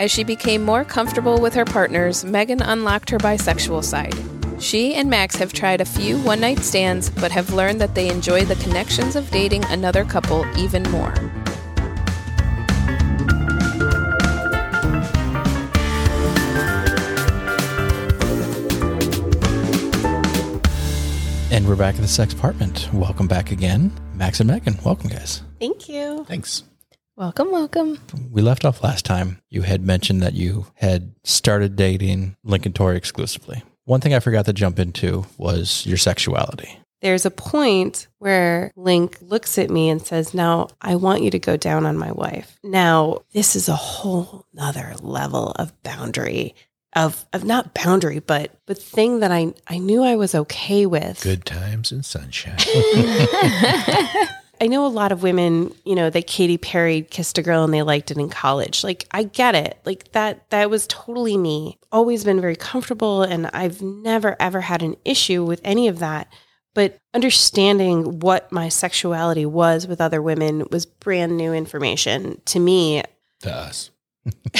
As she became more comfortable with her partners, Megan unlocked her bisexual side. She and Max have tried a few one night stands, but have learned that they enjoy the connections of dating another couple even more. And we're back in the sex apartment. Welcome back again, Max and Megan. Welcome, guys. Thank you. Thanks. Welcome, welcome. We left off last time. You had mentioned that you had started dating Link and Tori exclusively. One thing I forgot to jump into was your sexuality. There's a point where Link looks at me and says, Now I want you to go down on my wife. Now, this is a whole nother level of boundary. Of, of not boundary, but but thing that I I knew I was okay with. Good times and sunshine. I know a lot of women, you know, that Katy Perry kissed a girl and they liked it in college. Like I get it. Like that that was totally me. Always been very comfortable and I've never ever had an issue with any of that. But understanding what my sexuality was with other women was brand new information to me. to us.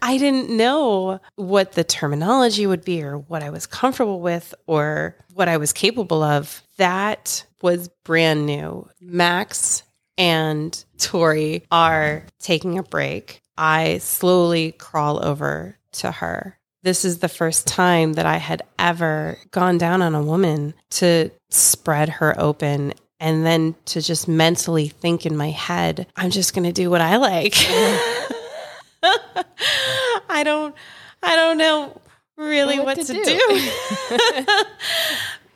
I didn't know what the terminology would be or what I was comfortable with or what I was capable of. That was brand new. Max and Tori are taking a break. I slowly crawl over to her. This is the first time that I had ever gone down on a woman to spread her open and then to just mentally think in my head, I'm just going to do what I like. I don't I don't know really What what, to to, do. do.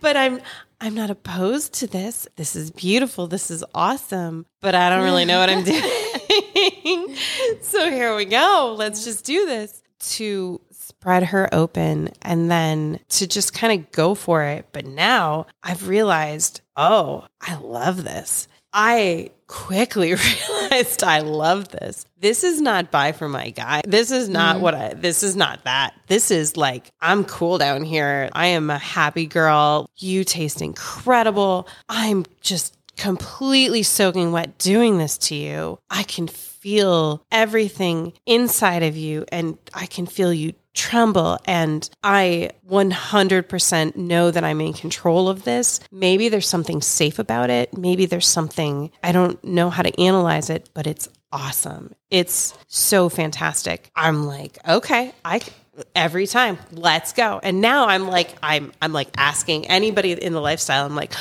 but I'm I'm not opposed to this. This is beautiful. This is awesome. But I don't really know what I'm doing. so here we go. Let's just do this. To spread her open and then to just kind of go for it. But now I've realized, oh, I love this. I quickly realized I love this. This is not buy for my guy. This is not mm. what I, this is not that. This is like, I'm cool down here. I am a happy girl. You taste incredible. I'm just completely soaking wet doing this to you. I can feel everything inside of you and I can feel you tremble and I 100% know that I'm in control of this. Maybe there's something safe about it. Maybe there's something I don't know how to analyze it, but it's awesome. It's so fantastic. I'm like, okay, I every time, let's go. And now I'm like I'm I'm like asking anybody in the lifestyle. I'm like,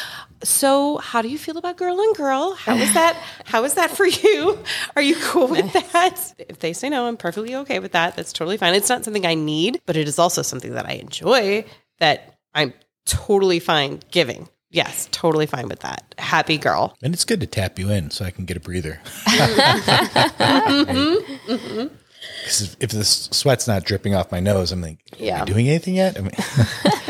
so how do you feel about girl and girl? How is that? How is that for you? Are you cool with that? If they say no, I'm perfectly okay with that. That's totally fine. It's not something I need, but it is also something that I enjoy that I'm totally fine giving. Yes, totally fine with that. Happy girl. And it's good to tap you in so I can get a breather. Mm-hmm, because mm-hmm. if the sweat's not dripping off my nose, I'm like, Yeah. Are you doing anything yet? I mean,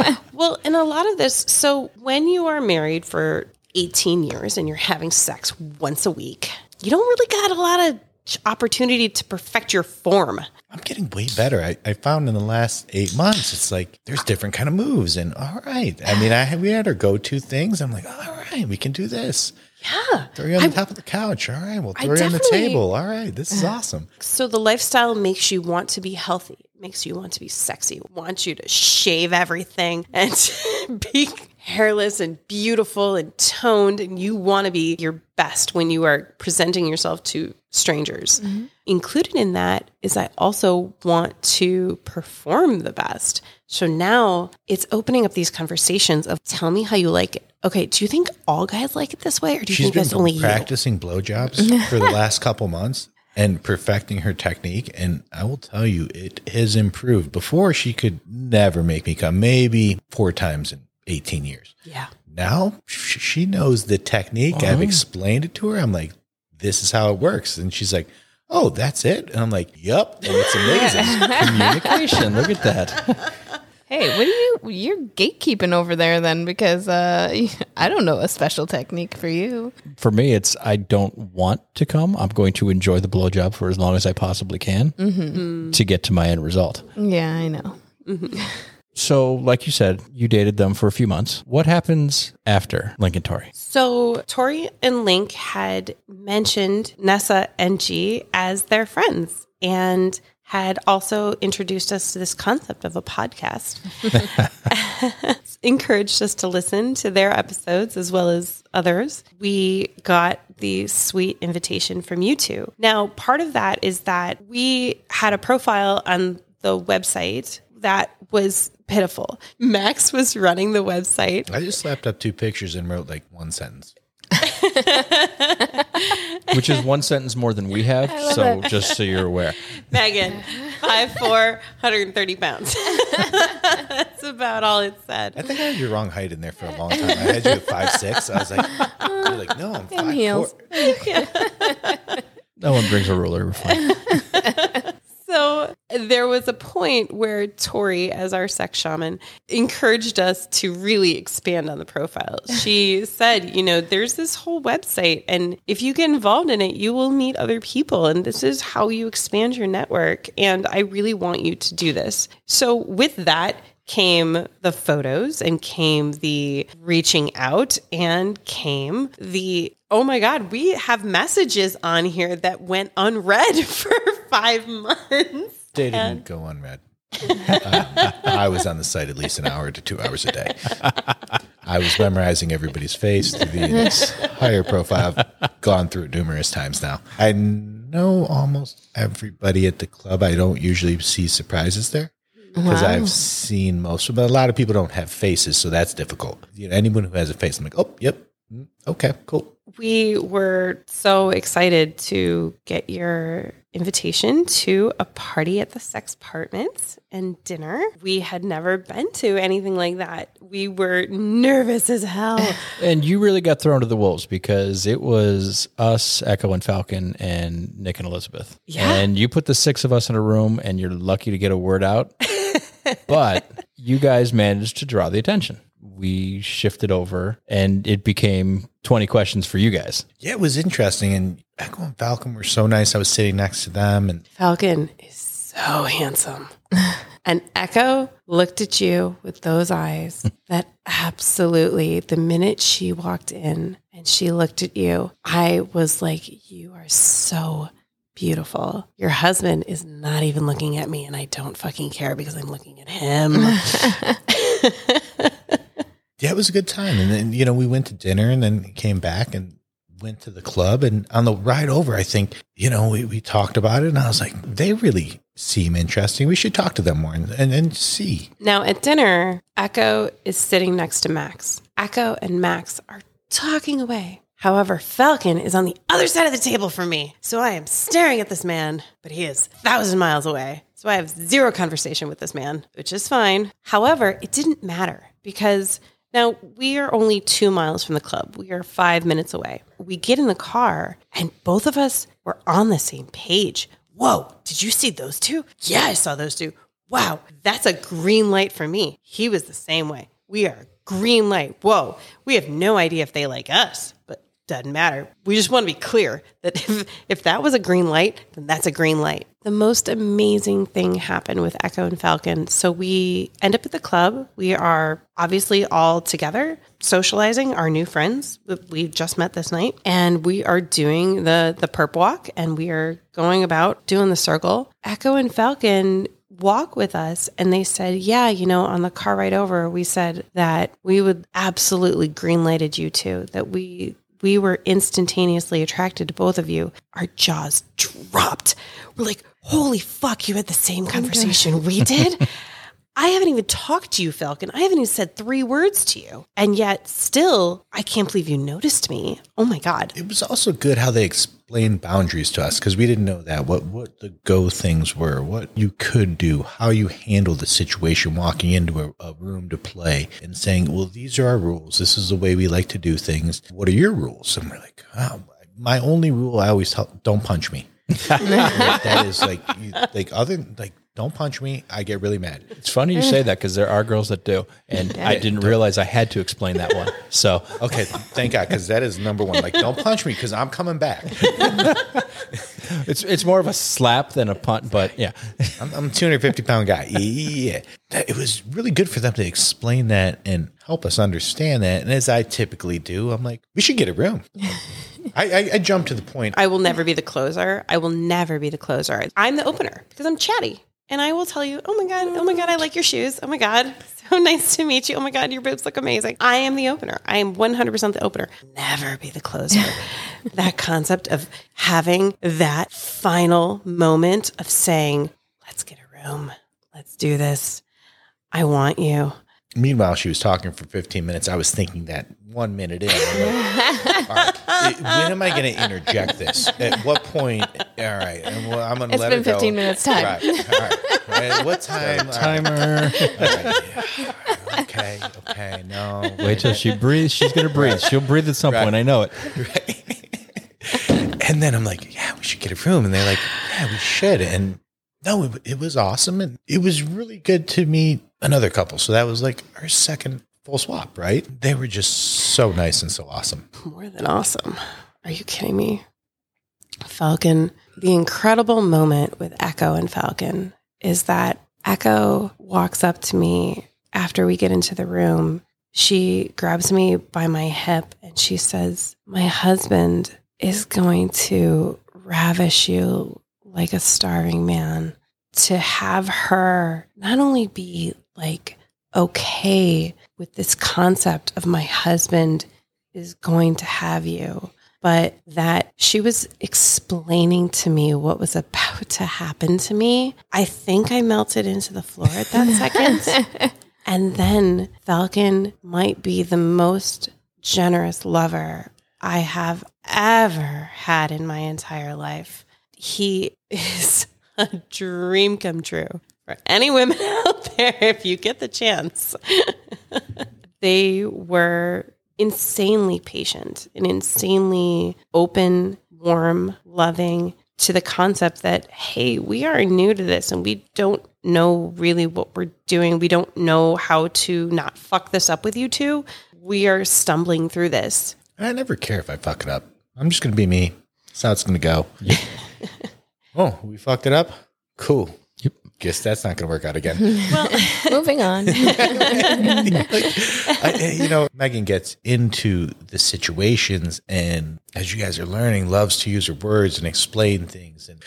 Well, and a lot of this, so when you are married for 18 years and you're having sex once a week, you don't really got a lot of opportunity to perfect your form. I'm getting way better. I, I found in the last eight months, it's like there's different kind of moves, and all right. I mean, I we had our go-to things. I'm like, all right, we can do this. Yeah. Throw you on the top of the couch. All right, we'll I throw you on the table. All right, this is awesome. So the lifestyle makes you want to be healthy, makes you want to be sexy, wants you to shave everything and be hairless and beautiful and toned. And you want to be your best when you are presenting yourself to strangers. Mm-hmm. Included in that is I also want to perform the best. So now it's opening up these conversations of tell me how you like it. Okay, do you think all guys like it this way or do you She's think been that's only you? practicing blowjobs for the last couple months. and perfecting her technique. And I will tell you, it has improved. Before, she could never make me come, maybe four times in 18 years. Yeah. Now she knows the technique. I've oh. explained it to her. I'm like, this is how it works. And she's like, oh, that's it. And I'm like, yep. And it's amazing. Communication. Look at that. Hey, what are you? You're gatekeeping over there then, because uh, I don't know a special technique for you. For me, it's I don't want to come. I'm going to enjoy the blowjob for as long as I possibly can mm-hmm. mm. to get to my end result. Yeah, I know. Mm-hmm. So, like you said, you dated them for a few months. What happens after Link and Tori? So Tori and Link had mentioned Nessa and G as their friends and had also introduced us to this concept of a podcast. Encouraged us to listen to their episodes as well as others. We got the sweet invitation from you two. Now, part of that is that we had a profile on the website that was pitiful. Max was running the website I just slapped up two pictures and wrote like one sentence. Which is one sentence more than we have. So, just so you're aware. Megan, 5'4", 130 pounds. That's about all it said. I think I had your wrong height in there for a long time. I had you at five six. I was like, you're like, no, I'm five heels. four. No one brings a ruler. We're fine. There was a point where Tori, as our sex shaman, encouraged us to really expand on the profile. She said, you know, there's this whole website, and if you get involved in it, you will meet other people, and this is how you expand your network. And I really want you to do this. So with that, came the photos and came the reaching out and came the oh my god we have messages on here that went unread for five months They didn't go unread. Um, I was on the site at least an hour to two hours a day. I was memorizing everybody's face to be in this higher profile. I've gone through it numerous times now. I know almost everybody at the club. I don't usually see surprises there because I've seen most of them. But a lot of people don't have faces, so that's difficult. You know, anyone who has a face, I'm like, oh, yep, Mm, okay, cool. we were so excited to get your invitation to a party at the sex apartments and dinner. We had never been to anything like that. We were nervous as hell. And you really got thrown to the wolves because it was us, Echo and Falcon, and Nick and Elizabeth. Yeah. And you put the six of us in a room, and you're lucky to get a word out. but you guys managed to draw the attention. We shifted over, and it became 20 questions for you guys. Yeah, it was interesting. And Echo and Falcon were so nice. I was sitting next to them, and Falcon is so handsome. And Echo looked at you with those eyes that absolutely, the minute she walked in and she looked at you, I was like, You are so beautiful. Your husband is not even looking at me, and I don't fucking care because I'm looking at him. Yeah, it was a good time. And then, you know, we went to dinner and then came back and went to the club. And on the ride over, I think, you know, we, we talked about it and I was like, they really seem interesting. We should talk to them more and, and, and see. Now at dinner, Echo is sitting next to Max. Echo and Max are talking away. However, Falcon is on the other side of the table from me. So I am staring at this man, but he is thousand miles away. So I have zero conversation with this man, which is fine. However, it didn't matter because now we are only two miles from the club. We are five minutes away. We get in the car and both of us were on the same page. Whoa, did you see those two? Yeah, I saw those two. Wow, that's a green light for me. He was the same way. We are green light. Whoa, we have no idea if they like us, but doesn't matter. We just want to be clear that if, if that was a green light, then that's a green light. The most amazing thing happened with Echo and Falcon. So we end up at the club. We are obviously all together socializing our new friends we just met this night and we are doing the the perp walk and we are going about doing the circle echo and falcon walk with us and they said yeah you know on the car ride over we said that we would absolutely greenlighted you two that we we were instantaneously attracted to both of you our jaws dropped. We're like holy fuck you had the same oh conversation we did I haven't even talked to you, Falcon. I haven't even said three words to you. And yet, still, I can't believe you noticed me. Oh my God. It was also good how they explained boundaries to us because we didn't know that what what the go things were, what you could do, how you handle the situation walking into a, a room to play and saying, "Well, these are our rules. This is the way we like to do things. What are your rules?" And we're like, "Oh, my only rule I always tell, don't punch me." Like, that is like like other like don't punch me. I get really mad. It's funny you say that because there are girls that do, and I didn't realize I had to explain that one. So Okay, thank God because that is number one. Like, don't punch me because I'm coming back. it's it's more of a slap than a punt, but yeah, I'm, I'm a 250 pound guy. Yeah. That- It was really good for them to explain that and help us understand that. And as I typically do, I'm like, we should get a room. I, I, I jumped to the point. I will never be the closer. I will never be the closer. I'm the opener because I'm chatty. And I will tell you, oh my God, oh my God, I like your shoes. Oh my God, so nice to meet you. Oh my God, your boobs look amazing. I am the opener. I am 100% the opener. Never be the closer. that concept of having that final moment of saying, let's get a room. Let's do this. I want you. Meanwhile, she was talking for 15 minutes. I was thinking that one minute in. Like, all right, when am I going to interject this? At what point? All right. And well, I'm going to It's let been her go. 15 minutes time. Right. All right. All right. What time? All right. timer. Okay. Okay. No. Wait till she breathes. She's gonna breathe. She'll breathe at some Right. point. I know it. And then I'm like, yeah, we should get a room. And they're like, yeah, we should. And no, it, it was awesome. And it was really good to meet another couple. So that was like our second full swap, right? They were just so nice and so awesome. More than awesome. Are you kidding me? Falcon, the incredible moment with Echo and Falcon is that Echo walks up to me after we get into the room. She grabs me by my hip and she says, My husband is going to ravish you like a starving man. To have her not only be like okay with this concept of my husband is going to have you, but that she was explaining to me what was about to happen to me. I think I melted into the floor at that second. and then Falcon might be the most generous lover I have ever had in my entire life. He is a dream come true for any women out there if you get the chance. they were insanely patient and insanely open, warm, loving to the concept that, hey, we are new to this and we don't know really what we're doing. We don't know how to not fuck this up with you two. We are stumbling through this. And I never care if I fuck it up. I'm just going to be me. That's how it's going to go. oh, we fucked it up? Cool. Yep. Guess that's not going to work out again. Well, moving on. I, I- you know, Megan gets into the situations and as you guys are learning, loves to use her words and explain things. And,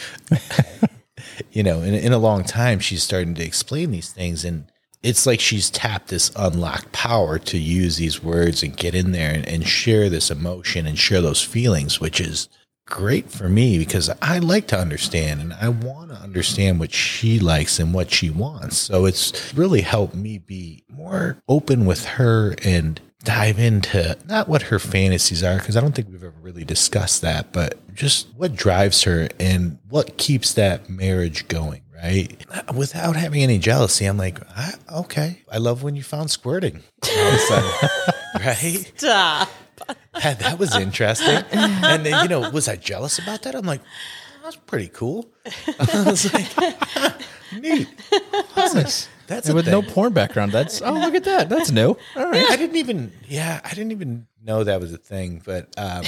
you know, in, in a long time, she's starting to explain these things. And it's like she's tapped this unlocked power to use these words and get in there and, and share this emotion and share those feelings, which is great for me because I like to understand and I want to understand what she likes and what she wants. So it's really helped me be more open with her and dive into not what her fantasies are because I don't think we've ever really discussed that, but just what drives her and what keeps that marriage going. Right. Without having any jealousy, I'm like, I, okay, I love when you found squirting. Right? Stop. That, that was interesting. And then, you know, was I jealous about that? I'm like, that's pretty cool. I was like, neat. That's, that's And a with no porn background, that's oh look at that. That's new. All right. I didn't even, yeah, I didn't even know that was a thing, but um,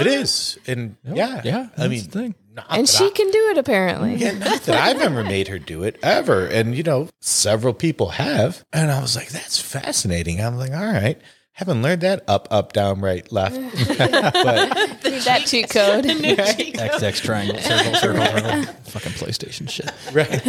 it is. And yeah, yeah, I mean, thing. and she I- can do it apparently. yeah, not that I've ever made her do it ever. And, you know, several people have. And I was like, that's fascinating. I'm like, all right. Haven't learned that up, up, down, right, left. but Need that cheat code. XX triangle, circle, circle, circle. Fucking PlayStation shit. right.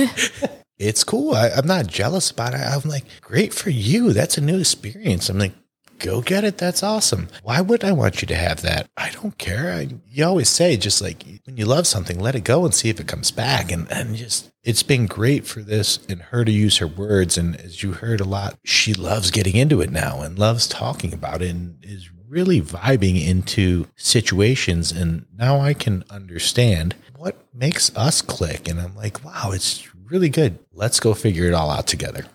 It's cool. I, I'm not jealous about it. I'm like, great for you. That's a new experience. I'm like, go get it. That's awesome. Why would I want you to have that? I don't care. I, you always say, just like when you love something, let it go and see if it comes back. And, and just, it's been great for this and her to use her words. And as you heard a lot, she loves getting into it now and loves talking about it and is really vibing into situations. And now I can understand what makes us click. And I'm like, wow, it's really good. Let's go figure it all out together.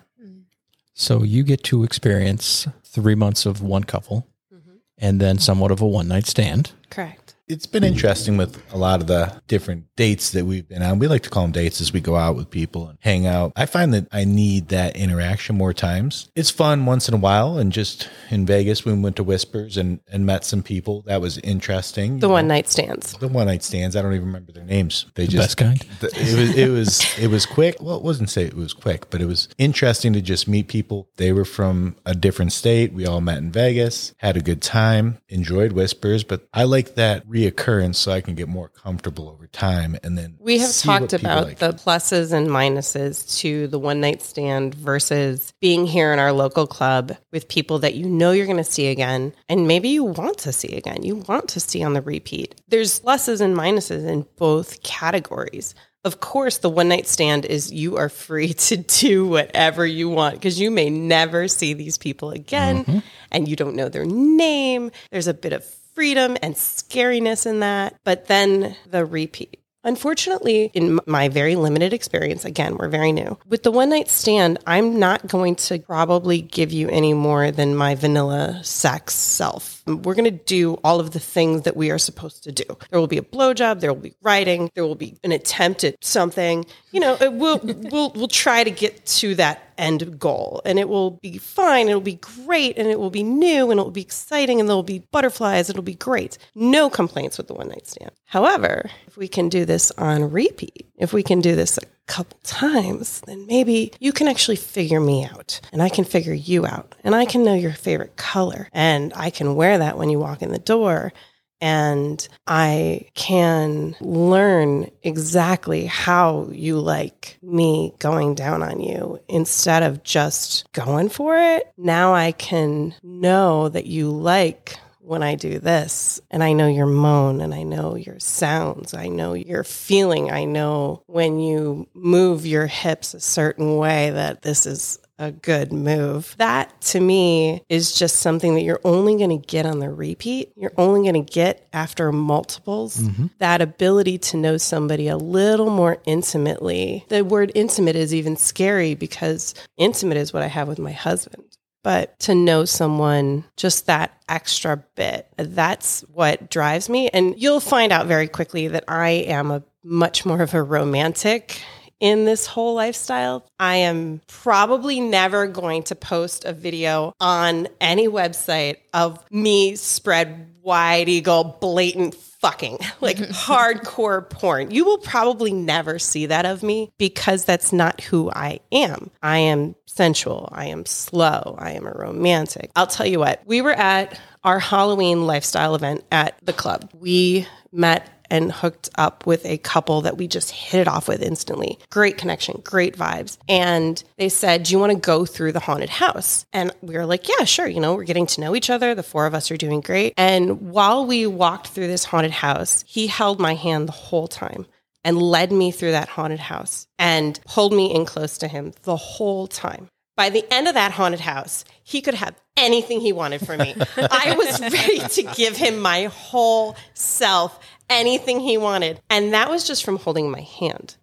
So you get to experience three months of one couple mm-hmm. and then somewhat of a one night stand. Correct. It's been interesting with a lot of the different dates that we've been on. We like to call them dates as we go out with people and hang out. I find that I need that interaction more times. It's fun once in a while. And just in Vegas, we went to Whispers and, and met some people. That was interesting. The one night stands. the one night stands. I don't even remember their names. They The just best kind. the- it was it was it was quick. Well, it wasn't say it was quick, but it was interesting to just meet people. They were from a different state. We all met in Vegas, had a good time, enjoyed Whispers. But I like that reoccurrence, so I can get more comfortable over time. And then We have talked about like. the pluses and minuses to the one night stand versus being here in our local club with people that you know you're going to see again and maybe you want to see again. You want to see on the repeat. There's pluses and minuses in both categories. Of course, the one night stand is you are free to do whatever you want because you may never see these people again mm-hmm. and you don't know their name. There's a bit of freedom and scariness in that. But then the repeat. Unfortunately, in my very limited experience, again, we're very new. With the one night stand, I'm not going to probably give you any more than my vanilla sex self. We're going to do all of the things that we are supposed to do. There will be a blowjob, there will be writing, there will be an attempt at something. You know, it will we'll we'll try to get to that end goal and it will be fine, it'll be great and it will be new and it will be exciting and there'll be butterflies, it'll be great. No complaints with the one night stand. However, if we can do this on repeat, if we can do this a couple times, then maybe you can actually figure me out and I can figure you out and I can know your favorite color and I can wear that when you walk in the door and I can learn exactly how you like me going down on you instead of just going for it. Now I can know that you like when I do this, and I know your moan, and I know your sounds, I know your feeling, I know when you move your hips a certain way that this is a good move. That to me is just something that you're only going to get on the repeat. You're only going to get after multiples. Mm-hmm. That ability to know somebody a little more intimately. The word intimate is even scary because intimate is what I have with my husband but to know someone just that extra bit, that's what drives me. And you'll find out very quickly that I am a much more of a romantic in this whole lifestyle. I am probably never going to post a video on any website of me spread wide eagle, blatant fucking, like hardcore porn. You will probably never see that of me because that's not who I am. I am sensual. I am slow. I am a romantic. I'll tell you what, we were at our Halloween lifestyle event at the club. We met and hooked up with a couple that we just hit it off with instantly. Great connection, great vibes. And they said, Do you want to go through the haunted house? And we were like, Yeah, sure. You know, we're getting to know each other. The four of us are doing great. And while we walked through this haunted house, he held my hand the whole time and led me through that haunted house and pulled me in close to him the whole time. By the end of that haunted house, he could have anything he wanted from me. I was ready to give him my whole self, anything he wanted. And that was just from holding my hand.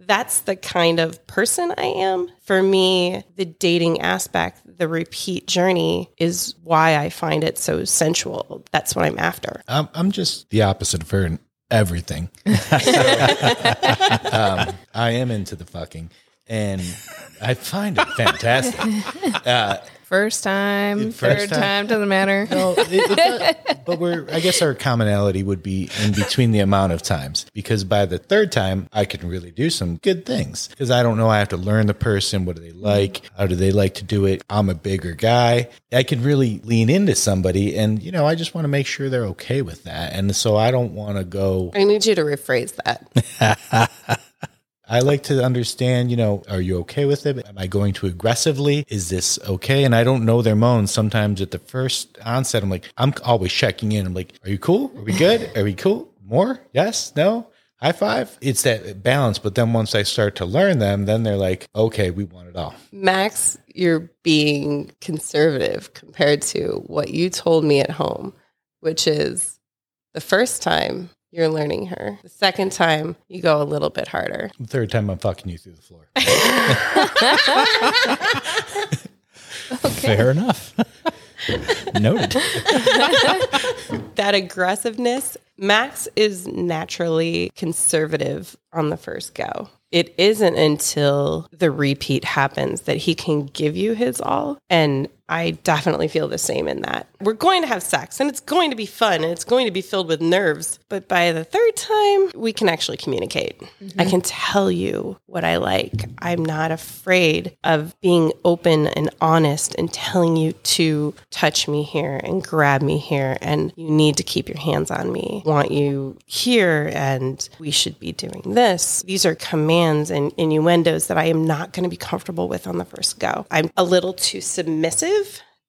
That's the kind of person I am. For me, the dating aspect, the repeat journey is why I find it so sensual. That's what I'm after. I'm, I'm just the opposite of her in everything. um, I am into the fucking, and I find it fantastic. First time, First third time. time. doesn't matter. No, it, it, but we're. I guess our commonality would be in between the amount of times because by the third time I can really do some good things because I don't know. I have to learn the person. What do they like? How do they like to do it? I'm a bigger guy. I can really lean into somebody, and you know, I just want to make sure they're okay with that. And so I don't want to go. I need you to rephrase that. I like to understand, you know, are you okay with it? Am I going too aggressively? Is this okay? And I don't know their moans. Sometimes at the first onset, I'm like, I'm always checking in. I'm like, are you cool? Are we good? Are we cool? More? Yes? No? High five? It's that balance. But then once I start to learn them, then they're like, okay, we want it all. Max, you're being conservative compared to what you told me at home, which is the first time you're learning her. The second time you go a little bit harder. The third time I'm fucking you through the floor. Fair enough. Noted. That aggressiveness, Max is naturally conservative on the first go. It isn't until the repeat happens that he can give you his all. And I definitely feel the same in that. We're going to have sex and it's going to be fun and it's going to be filled with nerves. But by the third time, we can actually communicate. I can tell you what I like. I'm not afraid of being open and honest and telling you to touch me here and grab me here and you need to keep your hands on me. Want you here and we should be doing this. These are commands and innuendos that I am not going to be comfortable with on the first go. I'm a little too submissive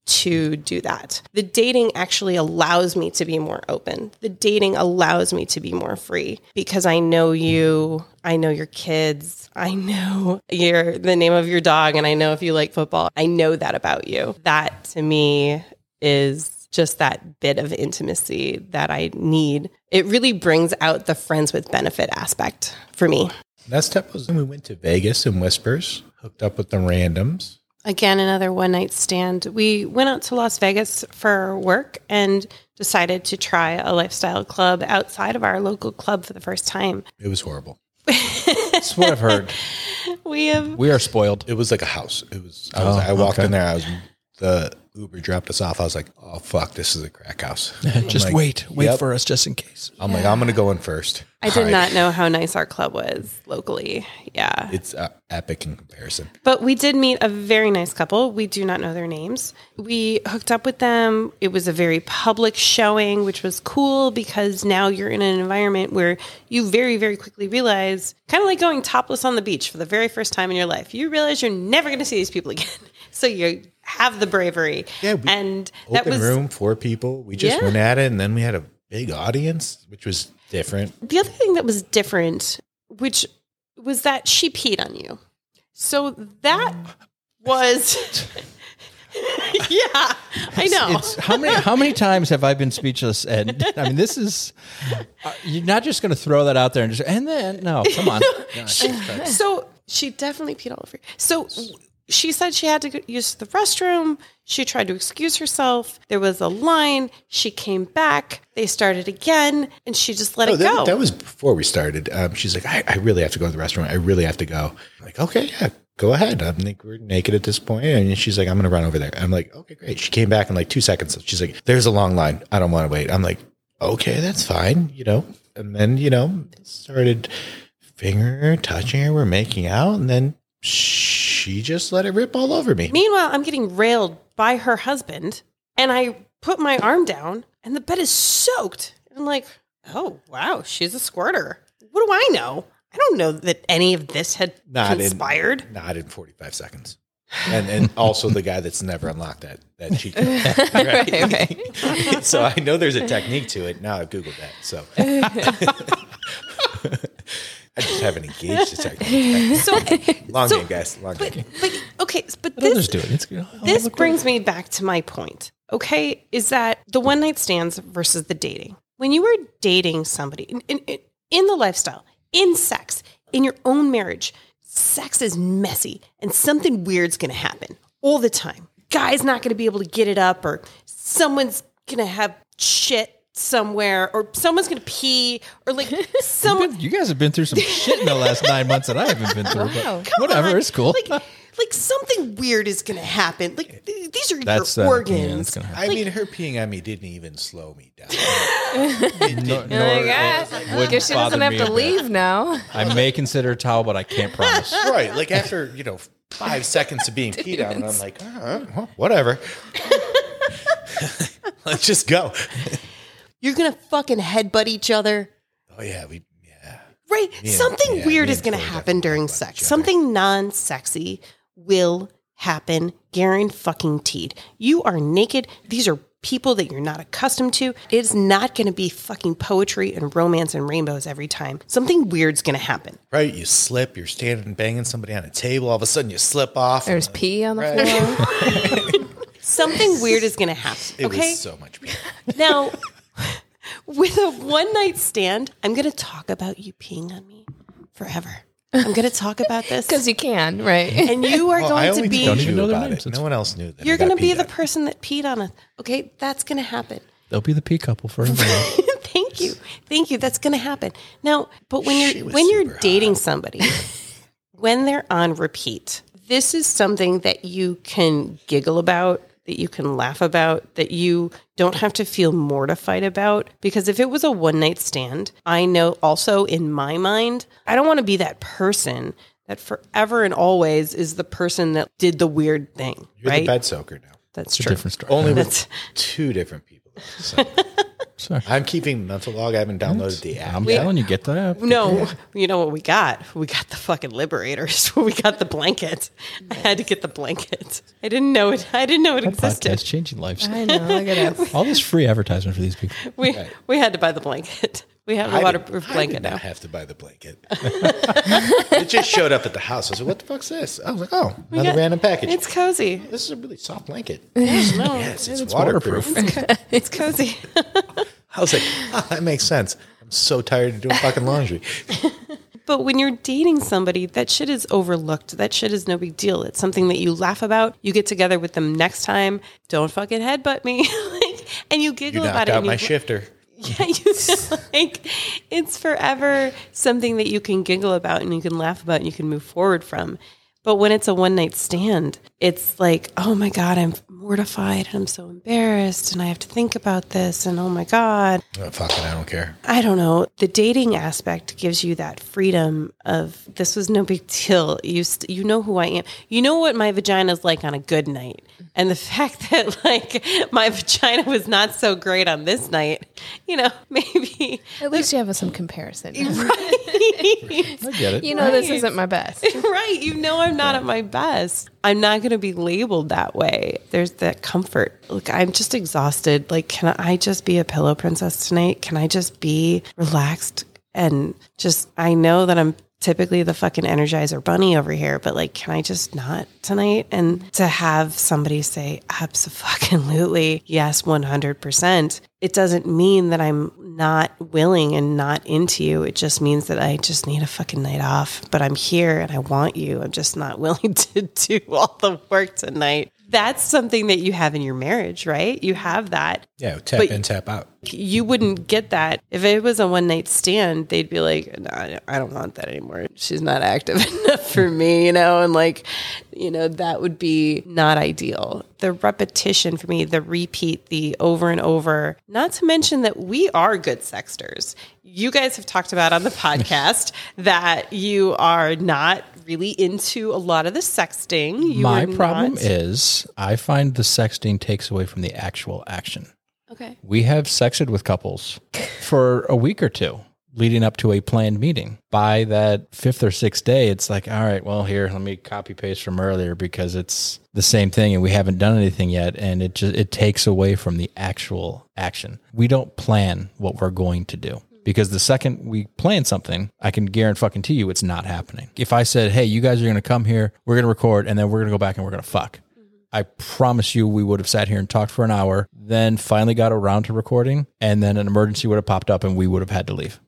to do that. The dating actually allows me to be more open. The dating allows me to be more free because I know you, I know your kids, I know your the name of your dog and I know if you like football. I know that about you. That to me is just that bit of intimacy that I need. It really brings out the friends with benefit aspect for me. That step was when we went to Vegas and Whispers, hooked up with the randoms. Again, another one night stand. We went out to Las Vegas for work and decided to try a lifestyle club outside of our local club for the first time. It was horrible. That's what I've heard. We have We are spoiled. It was like a house. It was. I was. Oh, I walked okay. in there. I was. The Uber dropped us off. I was like, "Oh fuck, this is a crack house." Just like, wait. Wait yep. for us just in case. I'm like, I'm gonna go in first. I did All right. not know how nice our club was locally. Yeah. It's uh, epic in comparison. But we did meet a very nice couple. We do not know their names. We hooked up with them. It was a very public showing, which was cool because now you're in an environment where you very, very quickly realize, kind of like going topless on the beach for the very first time in your life, you realize you're never going to see these people again. So you have the bravery. Yeah, we- and that Open was room, four people. We just Yeah. went at it, and then we had a big audience, which was different. the other thing that was different, which was that she peed on you. So that was, yeah, I know. It's how many how many times have I been speechless? And I mean, this is uh, you're not just going to throw that out there and just and then no, come on. so she definitely peed all over. you. So she said she had to use the restroom. She tried to excuse herself. There was a line. She came back. They started again, and she just let Oh, it that, go. that was before we started. Um, she's like, I, I really have to go to the restroom. I really have to go. I'm like, okay, yeah, go ahead. I'm like, we're naked at this point, and she's like, I'm gonna run over there. I'm like, okay, great. She came back in like two seconds. She's like, there's a long line. I don't want to wait. I'm like, okay, that's fine. You know, and then you know started finger touching her. We're making out, and then she just let it rip all over me. Meanwhile, I'm getting railed by her husband, and I put my arm down, and the bed is soaked. I'm like, oh wow, she's a squirter. What do I know? I don't know that any of this had Not conspired. in not in 45 seconds. And and also the guy that's never unlocked that that cheat. Right? so I know there's a technique to it. Now I've googled that. So I just haven't engaged the technique. So, Long So- game, guys. Long but, game. but okay, but Others this do it. It's. This brings me back to my point. Okay, is that the one night stands versus the dating? When you are dating somebody in, in, in- in the lifestyle, in sex, in your own marriage, sex is messy and something weird's going to happen all the time. Guy's not going to be able to get it up, or someone's going to have shit somewhere, or someone's going to pee, or like someone. You guys have been through some shit in the last nine months that I haven't been through. Wow. But whatever, on. it's cool. Like, like something weird is going to happen. Like th- these are That's your uh, organs. yeah, that's gonna. I mean, her peeing on me didn't even slow me down. No, Oh nor- my it God. Guess she doesn't have to a bit. leave now. I may consider a towel, but I can't promise. right. Like after, you know, five seconds of being peed on, I'm like, "Uh, well, whatever. Let's just go. You're gonna fucking headbutt each other. Oh, yeah. We, yeah. Right. Something yeah, weird me is going to happen during sex. Something non sexy will happen. Guaranteed. You are naked. These are people that you're not accustomed to. It's not going to be fucking poetry and romance and rainbows every time. Something weird's going to happen. Right? You slip, you're standing and banging somebody on a table, all of a sudden you slip off. There's and- pee on the Right. floor. Something weird is going to happen. It okay. was so much better. Now, with a one night stand, I'm going to talk about you peeing on me forever. I'm going to talk about this. Because you can, right? and you are Well, going only to be told Don't even know their about names. it. No one else knew that. You're going to be the on. person that peed on us. Okay, that's going to happen. They'll be the pee couple forever. Thank you. Thank you. That's going to happen. Now, but when She you're when you're super hot. dating somebody, when they're on repeat, this is something that you can giggle about, that you can laugh about, that you don't have to feel mortified about because if it was a one night stand, I know also in my mind, I don't want to be that person that forever and always is the person that did the weird thing, You're right? the bed soaker now. That's true. Different story. Only with two different people. So Sorry. I'm keeping mental log. I haven't downloaded the app. I'm telling you, get the app. No, you know what we got? We got the fucking liberators. We got the blanket. I had to get the blanket. I didn't know it. I didn't know it existed. Podcast changing lives. I know. Look at us. All this free advertisement for these people. We we had to buy the blanket. We have a I waterproof did, I blanket did now. I have to buy the blanket. it just showed up at the house. I was like, "What the fuck's this?" I was like, "Oh, another got- random package." It's cozy. this is a really soft blanket. No, Yes, it's, waterproof. it's cozy. I was like, "Ah, "That makes sense." I'm so tired of doing fucking laundry. But when you're dating somebody, that shit is overlooked. That shit is no big deal. It's something that you laugh about. You get together with them next time. Don't fucking headbutt me. like, and you You giggle about knocked it. out and my you, shifter. Yeah, you like it's forever something that you can giggle about and you can laugh about and you can move forward from. But when it's a one night stand, it's like, oh my God, I'm mortified and I'm so embarrassed and I have to think about this and oh my God. Oh, fucking, I don't care. I don't know. The dating aspect gives you that freedom of this was no big deal. You st- you know who I am. You know what my vagina is like on a good night. And the fact that like my vagina was not so great on this night, you know, maybe At least you have some comparison. Right. I get it. You know, this isn't my best. right. You know I'm not at my best. I'm not going to be labeled that way. There's that comfort. Look, I'm just exhausted. Like, can I just be a pillow princess tonight? Can I just be relaxed and just, I know that I'm typically the fucking energizer bunny over here, but like, can I just not tonight? And to have somebody say, absolutely, yes, 100%, it doesn't mean that I'm not willing and not into you. It just means that I just need a fucking night off, but I'm here and I want you. I'm just not willing to do all the work tonight. That's something that you have in your marriage, right? You have that. Yeah, tap But- in, tap out. You wouldn't get that if it was a one night stand. They'd be like, no, I don't want that anymore. She's not active enough for me, you know, and like, you know, that would be not ideal. The repetition for me, the repeat, the over and over, not to mention that we are good sexters. You guys have talked about on the podcast that you are not really into a lot of the sexting. You My problem not- is I find the sexting takes away from the actual action. okay. We have sexted with couples for a week or two leading up to a planned meeting. By that fifth or sixth day, it's like, all right, well, here, let me copy paste from earlier because it's the same thing and we haven't done anything yet. And it just, it takes away from the actual action. We don't plan what we're going to do. Because the second we plan something, I can guarantee fucking to you it's not happening. If I said, hey, you guys are going to come here, we're going to record, and then we're going to go back and we're going to fuck. Mm-hmm. I promise you, we would have sat here and talked for an hour, then finally got around to recording, and then an emergency would have popped up and we would have had to leave.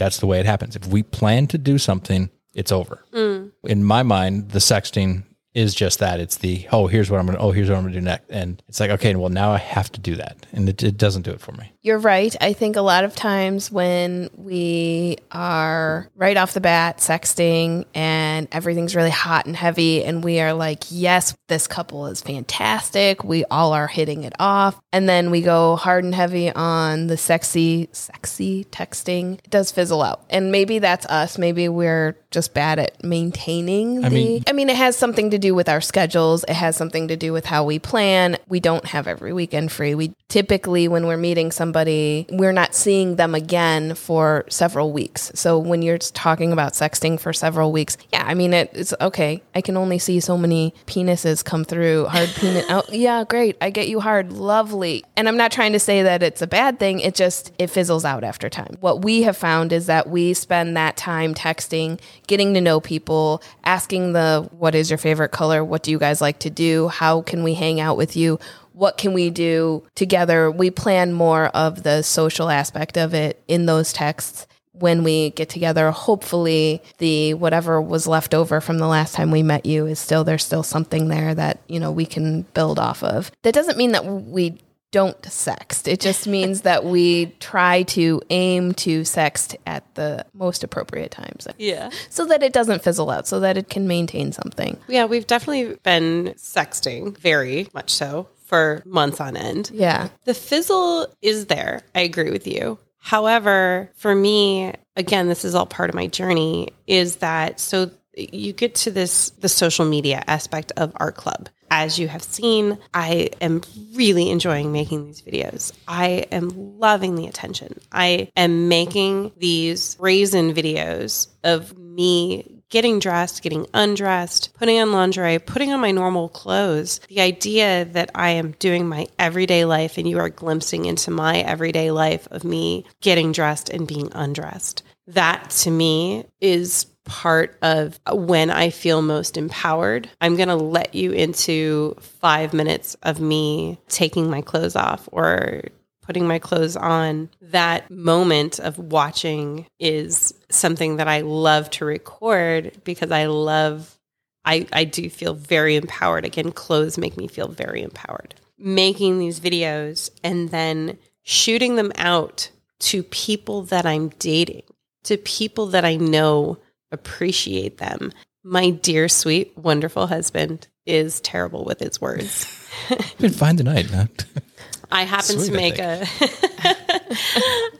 That's the way it happens. If we plan to do something, it's over. Mm. In my mind, the sexting is just that. It's the, oh, here's what I'm going to, oh, here's what I'm going to do next. And it's like, okay, well, now I have to do that. And it, it doesn't do it for me. You're right. I think a lot of times when we are right off the bat sexting and everything's really hot and heavy, and we are like, yes, this couple is fantastic. We all are hitting it off. And then we go hard and heavy on the sexy, sexy texting. It does fizzle out. And maybe that's us. Maybe we're just bad at maintaining. I the, mean- I mean, it has something to do with our schedules. It has something to do with how we plan. We don't have every weekend free. We typically, when we're meeting somebody, we're not seeing them again for several weeks. So when you're talking about sexting for several weeks, yeah, I mean, it, it's okay. I can only see so many penises come through. Hard penis. Oh, yeah, great. I get you hard. Lovely. And I'm not trying to say that it's a bad thing. It just, it fizzles out after time. What we have found is that we spend that time texting, getting to know people, asking the, what is your favorite color? What do you guys like to do? How can we hang out with you? What can we do together? We plan more of the social aspect of it in those texts when we get together. Hopefully the whatever was left over from the last time we met you is still there's still something there that you know we can build off of. That doesn't mean that we don't sext. It just means that we try to aim to sext at the most appropriate times. Yeah. so that it doesn't fizzle out so that it can maintain something. Yeah, we've definitely been sexting, very much so, for months on end. yeah The fizzle is there. I agree with you. However, for me, again, this is all part of my journey, is that so you get to this the social media aspect of our club. As you have seen, I am really enjoying making these videos. I am loving the attention. I am making these raisin videos of me getting dressed, getting undressed, putting on lingerie, putting on my normal clothes. The idea that I am doing my everyday life and you are glimpsing into my everyday life of me getting dressed and being undressed. That to me is part of when I feel most empowered. I'm going to let you into five minutes of me taking my clothes off or putting my clothes on, that moment of watching is something that I love to record because I love, I, I do feel very empowered. Again, clothes make me feel very empowered. Making these videos and then shooting them out to people that I'm dating, to people that I know appreciate them. My dear, sweet, wonderful husband is terrible with his words. Been fine tonight. Huh? I happen Sweet, to make a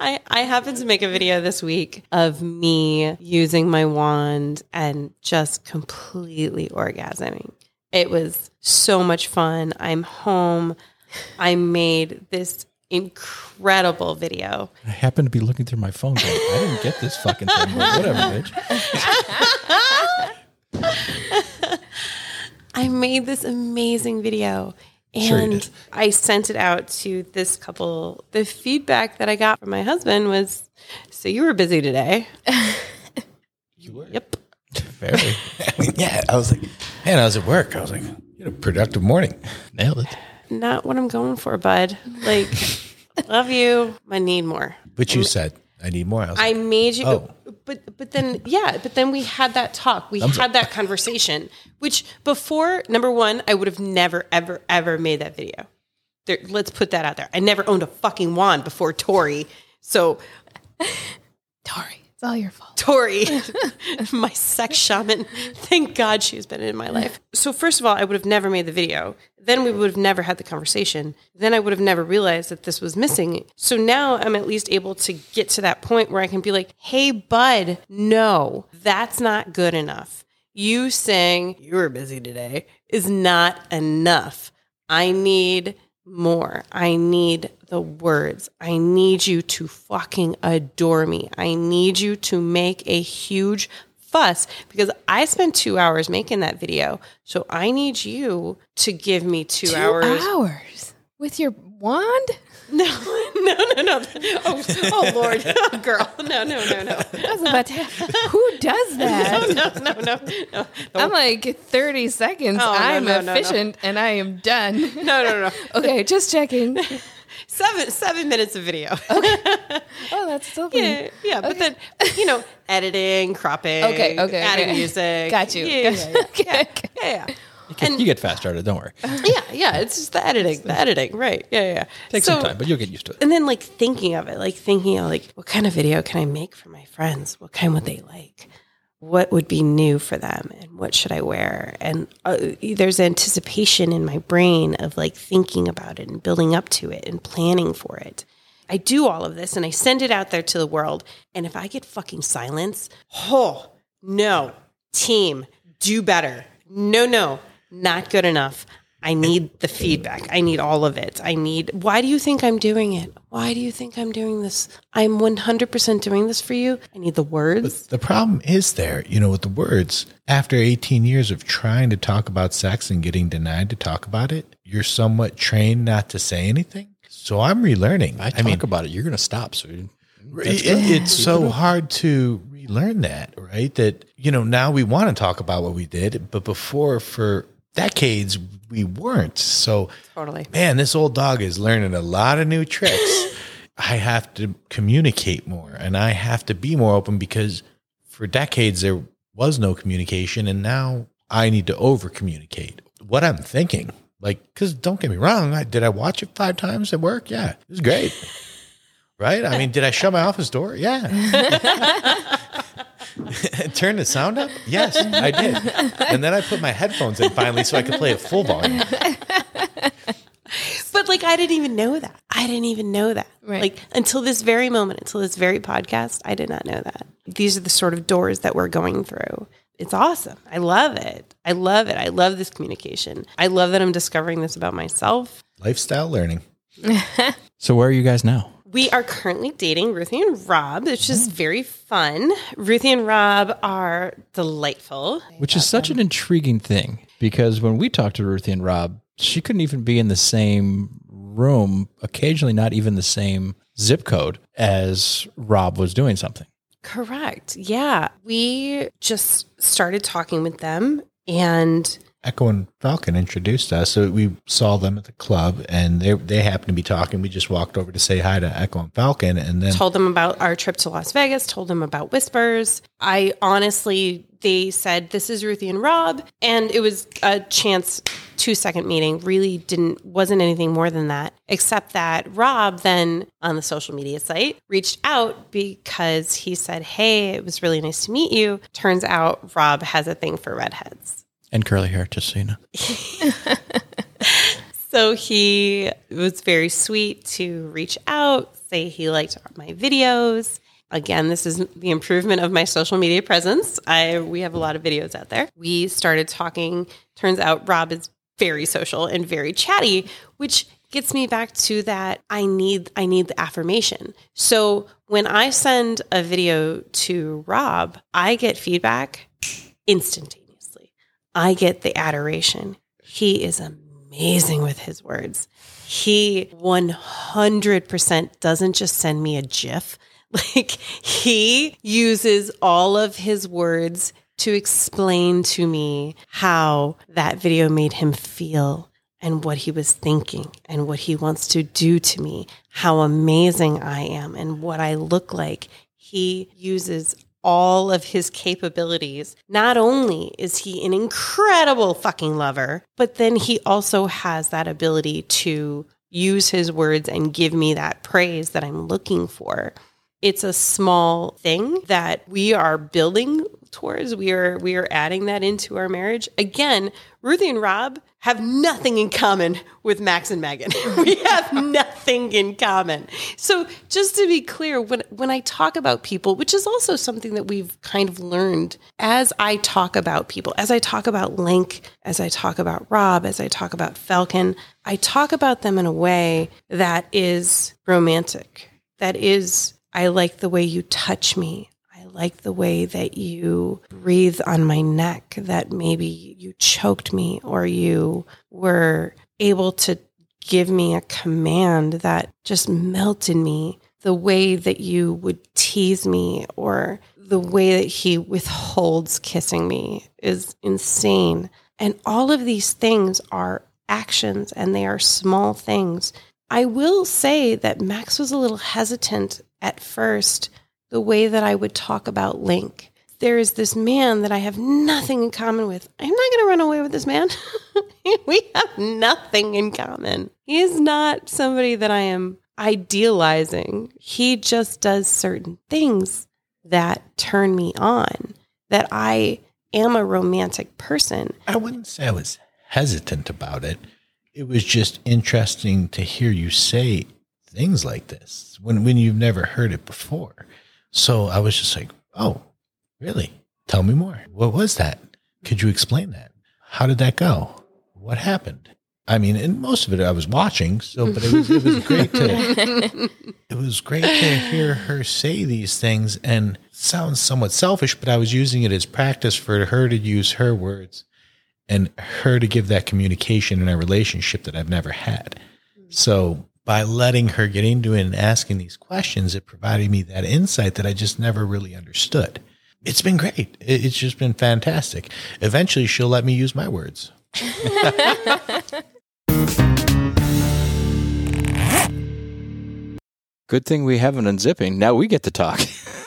I I happen to make a video this week of me using my wand and just completely orgasming. It was so much fun. I'm home. I made this incredible video. I happened to be looking through my phone. Going, I didn't get this fucking thing. But whatever, bitch. I made this amazing video and did. I sent it out to this couple. The feedback that I got from my husband was, "So you were busy today?" You were. Yep. Very I mean, yeah. I was like, man, I was at work. I was like, you had a productive morning. nailed it. Not what I'm going for, bud. Like, love you. I need more. But you said, I need more. I I like, made you, Oh. but but then yeah, but then we had that talk. We had that conversation. Which before number one, I would have never ever ever made that video. There, let's put that out there. I never owned a fucking wand before Tori. So tori it's all your fault Tori, my sex shaman. Thank God she's been in my life. So, first of all, I would have never made the video. Then we would have never had the conversation. Then I would have never realized that this was missing. So now I'm at least able to get to that point where I can be like, hey, bud, no, that's not good enough. You saying you were busy today is not enough. I need more. I need the words. I need you to fucking adore me. I need you to make a huge fuss because I spent two hours making that video. So I need you to give me two, two hours. hours with your wand No, no, no, no. Oh, oh Lord, girl. No, no, no, no. I was about to who does that No, no, no, no. I'm like 30 seconds. Oh, I'm no, no, no. efficient and I am done. No, no, no. Okay, just checking. Seven seven minutes of video. Oh, that's still fun. Yeah, yeah, but then you know, editing, cropping, Okay, okay, adding okay. music. Got you. Yeah, Got yeah, you. yeah, Okay, yeah, okay. yeah, yeah. You, can, you get fast started. Don't worry. yeah, yeah. It's just the editing, the editing, right? Yeah, yeah. yeah. Take So- some time, but you'll get used to it. and then like thinking of it, like thinking of like what kind of video can I make for my friends? What kind would they like? What would be new for them, and what should I wear? And uh, there's anticipation in my brain of like thinking about it and building up to it and planning for it. I do all of this and I send it out there to the world. And if I get fucking silence, oh, no, team, do better. No, no, not good enough. I need the feedback. I need all of it. I need, why do you think I'm doing it? Why do you think I'm doing this? I'm 100% doing this for you. I need the words. The problem is there, you know, with the words. After 18 years of trying to talk about sex and getting denied to talk about it, you're somewhat trained not to say anything. So I'm relearning. I talk about it. You're going to stop. So It- it's so hard to relearn that, right? That, you know, now we want to talk about what we did, but before for decades we weren't. So, Totally. man, this old dog is learning a lot of new tricks. I have to communicate more and I have to be more open because for decades there was no communication and now I need to over communicate what I'm thinking. Like, because don't get me wrong, I, did I watch it five times at work? Yeah, it was great. Right? I mean, did I shut my office door? Yeah. Turn the sound up? Yes, I did. And then I put my headphones in finally so I could play at full volume. But like, I didn't even know that. I didn't even know that. Right. Like, until this very moment, until this very podcast, I did not know that. These are the sort of doors that we're going through. It's awesome. I love it. I love it. I love this communication. I love that I'm discovering this about myself. Lifestyle learning. So where are you guys now? We are currently dating Ruthie and Rob, which is very fun. Ruthie and Rob are delightful. Which is such an intriguing thing because when we talked to Ruthie and Rob, she couldn't even be in the same room, occasionally not even the same zip code as Rob was doing something. Correct. Yeah. We just started talking with them and Echo and Falcon introduced us. So we saw them at the club and they they happened to be talking. We just walked over to say hi to Echo and Falcon and then told them about our trip to Las Vegas, told them about Whispers. I honestly, they said, This is Ruthie and Rob. And it was a chance two second meeting. Really didn't, wasn't anything more than that, except that Rob then on the social media site reached out because he said, Hey, it was really nice to meet you. Turns out Rob has a thing for redheads. And curly hair, just so you know. So he was very sweet to reach out, say he liked my videos. Again, this is the improvement of my social media presence. I we have a lot of videos out there. We started talking. Turns out Rob is very social and very chatty, which gets me back to that I need I need the affirmation. So when I send a video to Rob, I get feedback instantaneously. I get the adoration. He is amazing with his words. He 100% doesn't just send me a GIF. Like he uses all of his words to explain to me how that video made him feel and what he was thinking and what he wants to do to me, how amazing I am and what I look like. He uses all of his capabilities. Not only is he an incredible fucking lover, but then he also has that ability to use his words and give me that praise that I'm looking for. It's a small thing that we are building towards. We are we are adding that into our marriage. Again, Ruthie and Rob have nothing in common with Max and Megan. we have nothing in common. So just to be clear, when when I talk about people, which is also something that we've kind of learned as I talk about people, as I talk about Link, as I talk about Rob, as I talk about Falcon, I talk about them in a way that is romantic. That is I like the way you touch me. I like the way that you breathe on my neck, that maybe you choked me or you were able to give me a command that just melted me. The way that you would tease me or the way that he withholds kissing me is insane. And all of these things are actions and they are small things. I will say that Max was a little hesitant at first the way that I would talk about Link. There is this man that I have nothing in common with. I'm not going to run away with this man. we have nothing in common. He is not somebody that I am idealizing. He just does certain things that turn me on, that I am a romantic person. I wouldn't say I was hesitant about it. It was just interesting to hear you say things like this when when you've never heard it before. So I was just like, "Oh, really? Tell me more. What was that? Could you explain that? How did that go? What happened? I mean, and most of it I was watching, so but it was it was great to it was great to hear her say these things and sounds somewhat selfish, but I was using it as practice for her to use her words and her to give that communication in a relationship that I've never had. So by letting her get into it and asking these questions, it provided me that insight that I just never really understood. It's been great. It's just been fantastic. Eventually, she'll let me use my words. Good thing we haven't unzipping. Now we get to talk.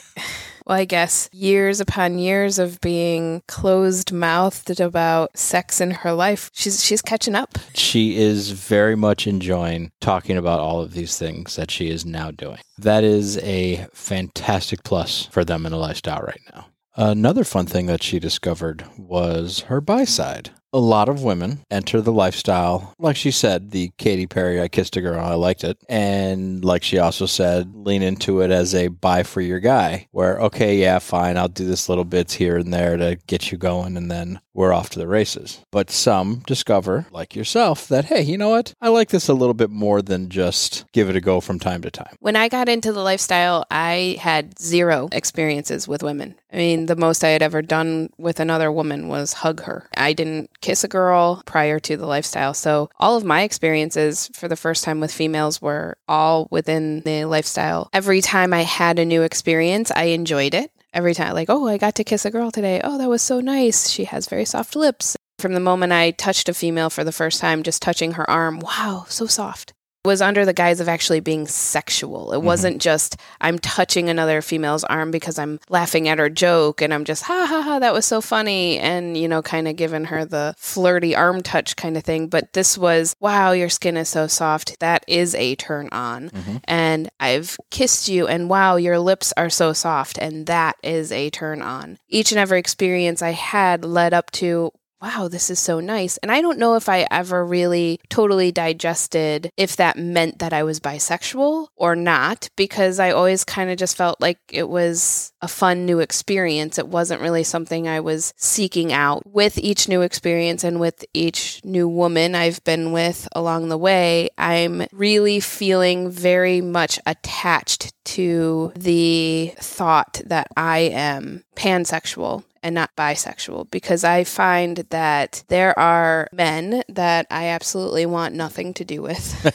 Well, I guess years upon years of being closed mouthed about sex in her life, she's she's catching up. she is very much enjoying talking about all of these things that she is now doing. That is a fantastic plus for them in a lifestyle right now. Another fun thing that she discovered was her bi side. A lot of women enter the lifestyle, like she said, the Katy Perry, I kissed a girl, I liked it. And like she also said, lean into it as a bi for your guy, where, okay, yeah, fine, I'll do this little bits here and there to get you going, and then we're off to the races. But some discover, like yourself, that, hey, you know what? I like this a little bit more than just give it a go from time to time. When I got into the lifestyle, I had zero experiences with women. I mean, the most I had ever done with another woman was hug her. I didn't kiss a girl prior to the lifestyle. So, all of my experiences for the first time with females were all within the lifestyle. Every time I had a new experience, I enjoyed it. Every time, like, oh, I got to kiss a girl today. Oh, that was so nice. She has very soft lips. From the moment I touched a female for the first time, just touching her arm, wow, so soft was under the guise of actually being sexual. It mm-hmm. wasn't just I'm touching another female's arm because I'm laughing at her joke and I'm just ha ha ha that was so funny and you know kind of giving her the flirty arm touch kind of thing, but this was wow your skin is so soft. That is a turn on. Mm-hmm. And I've kissed you and wow your lips are so soft and that is a turn on. Each and every experience I had led up to wow, this is so nice. And I don't know if I ever really totally digested if that meant that I was bisexual or not, because I always kind of just felt like it was a fun new experience. It wasn't really something I was seeking out. With each new experience and with each new woman I've been with along the way, I'm really feeling very much attached to the thought that I am pansexual and not bisexual because I find that there are men that I absolutely want nothing to do with.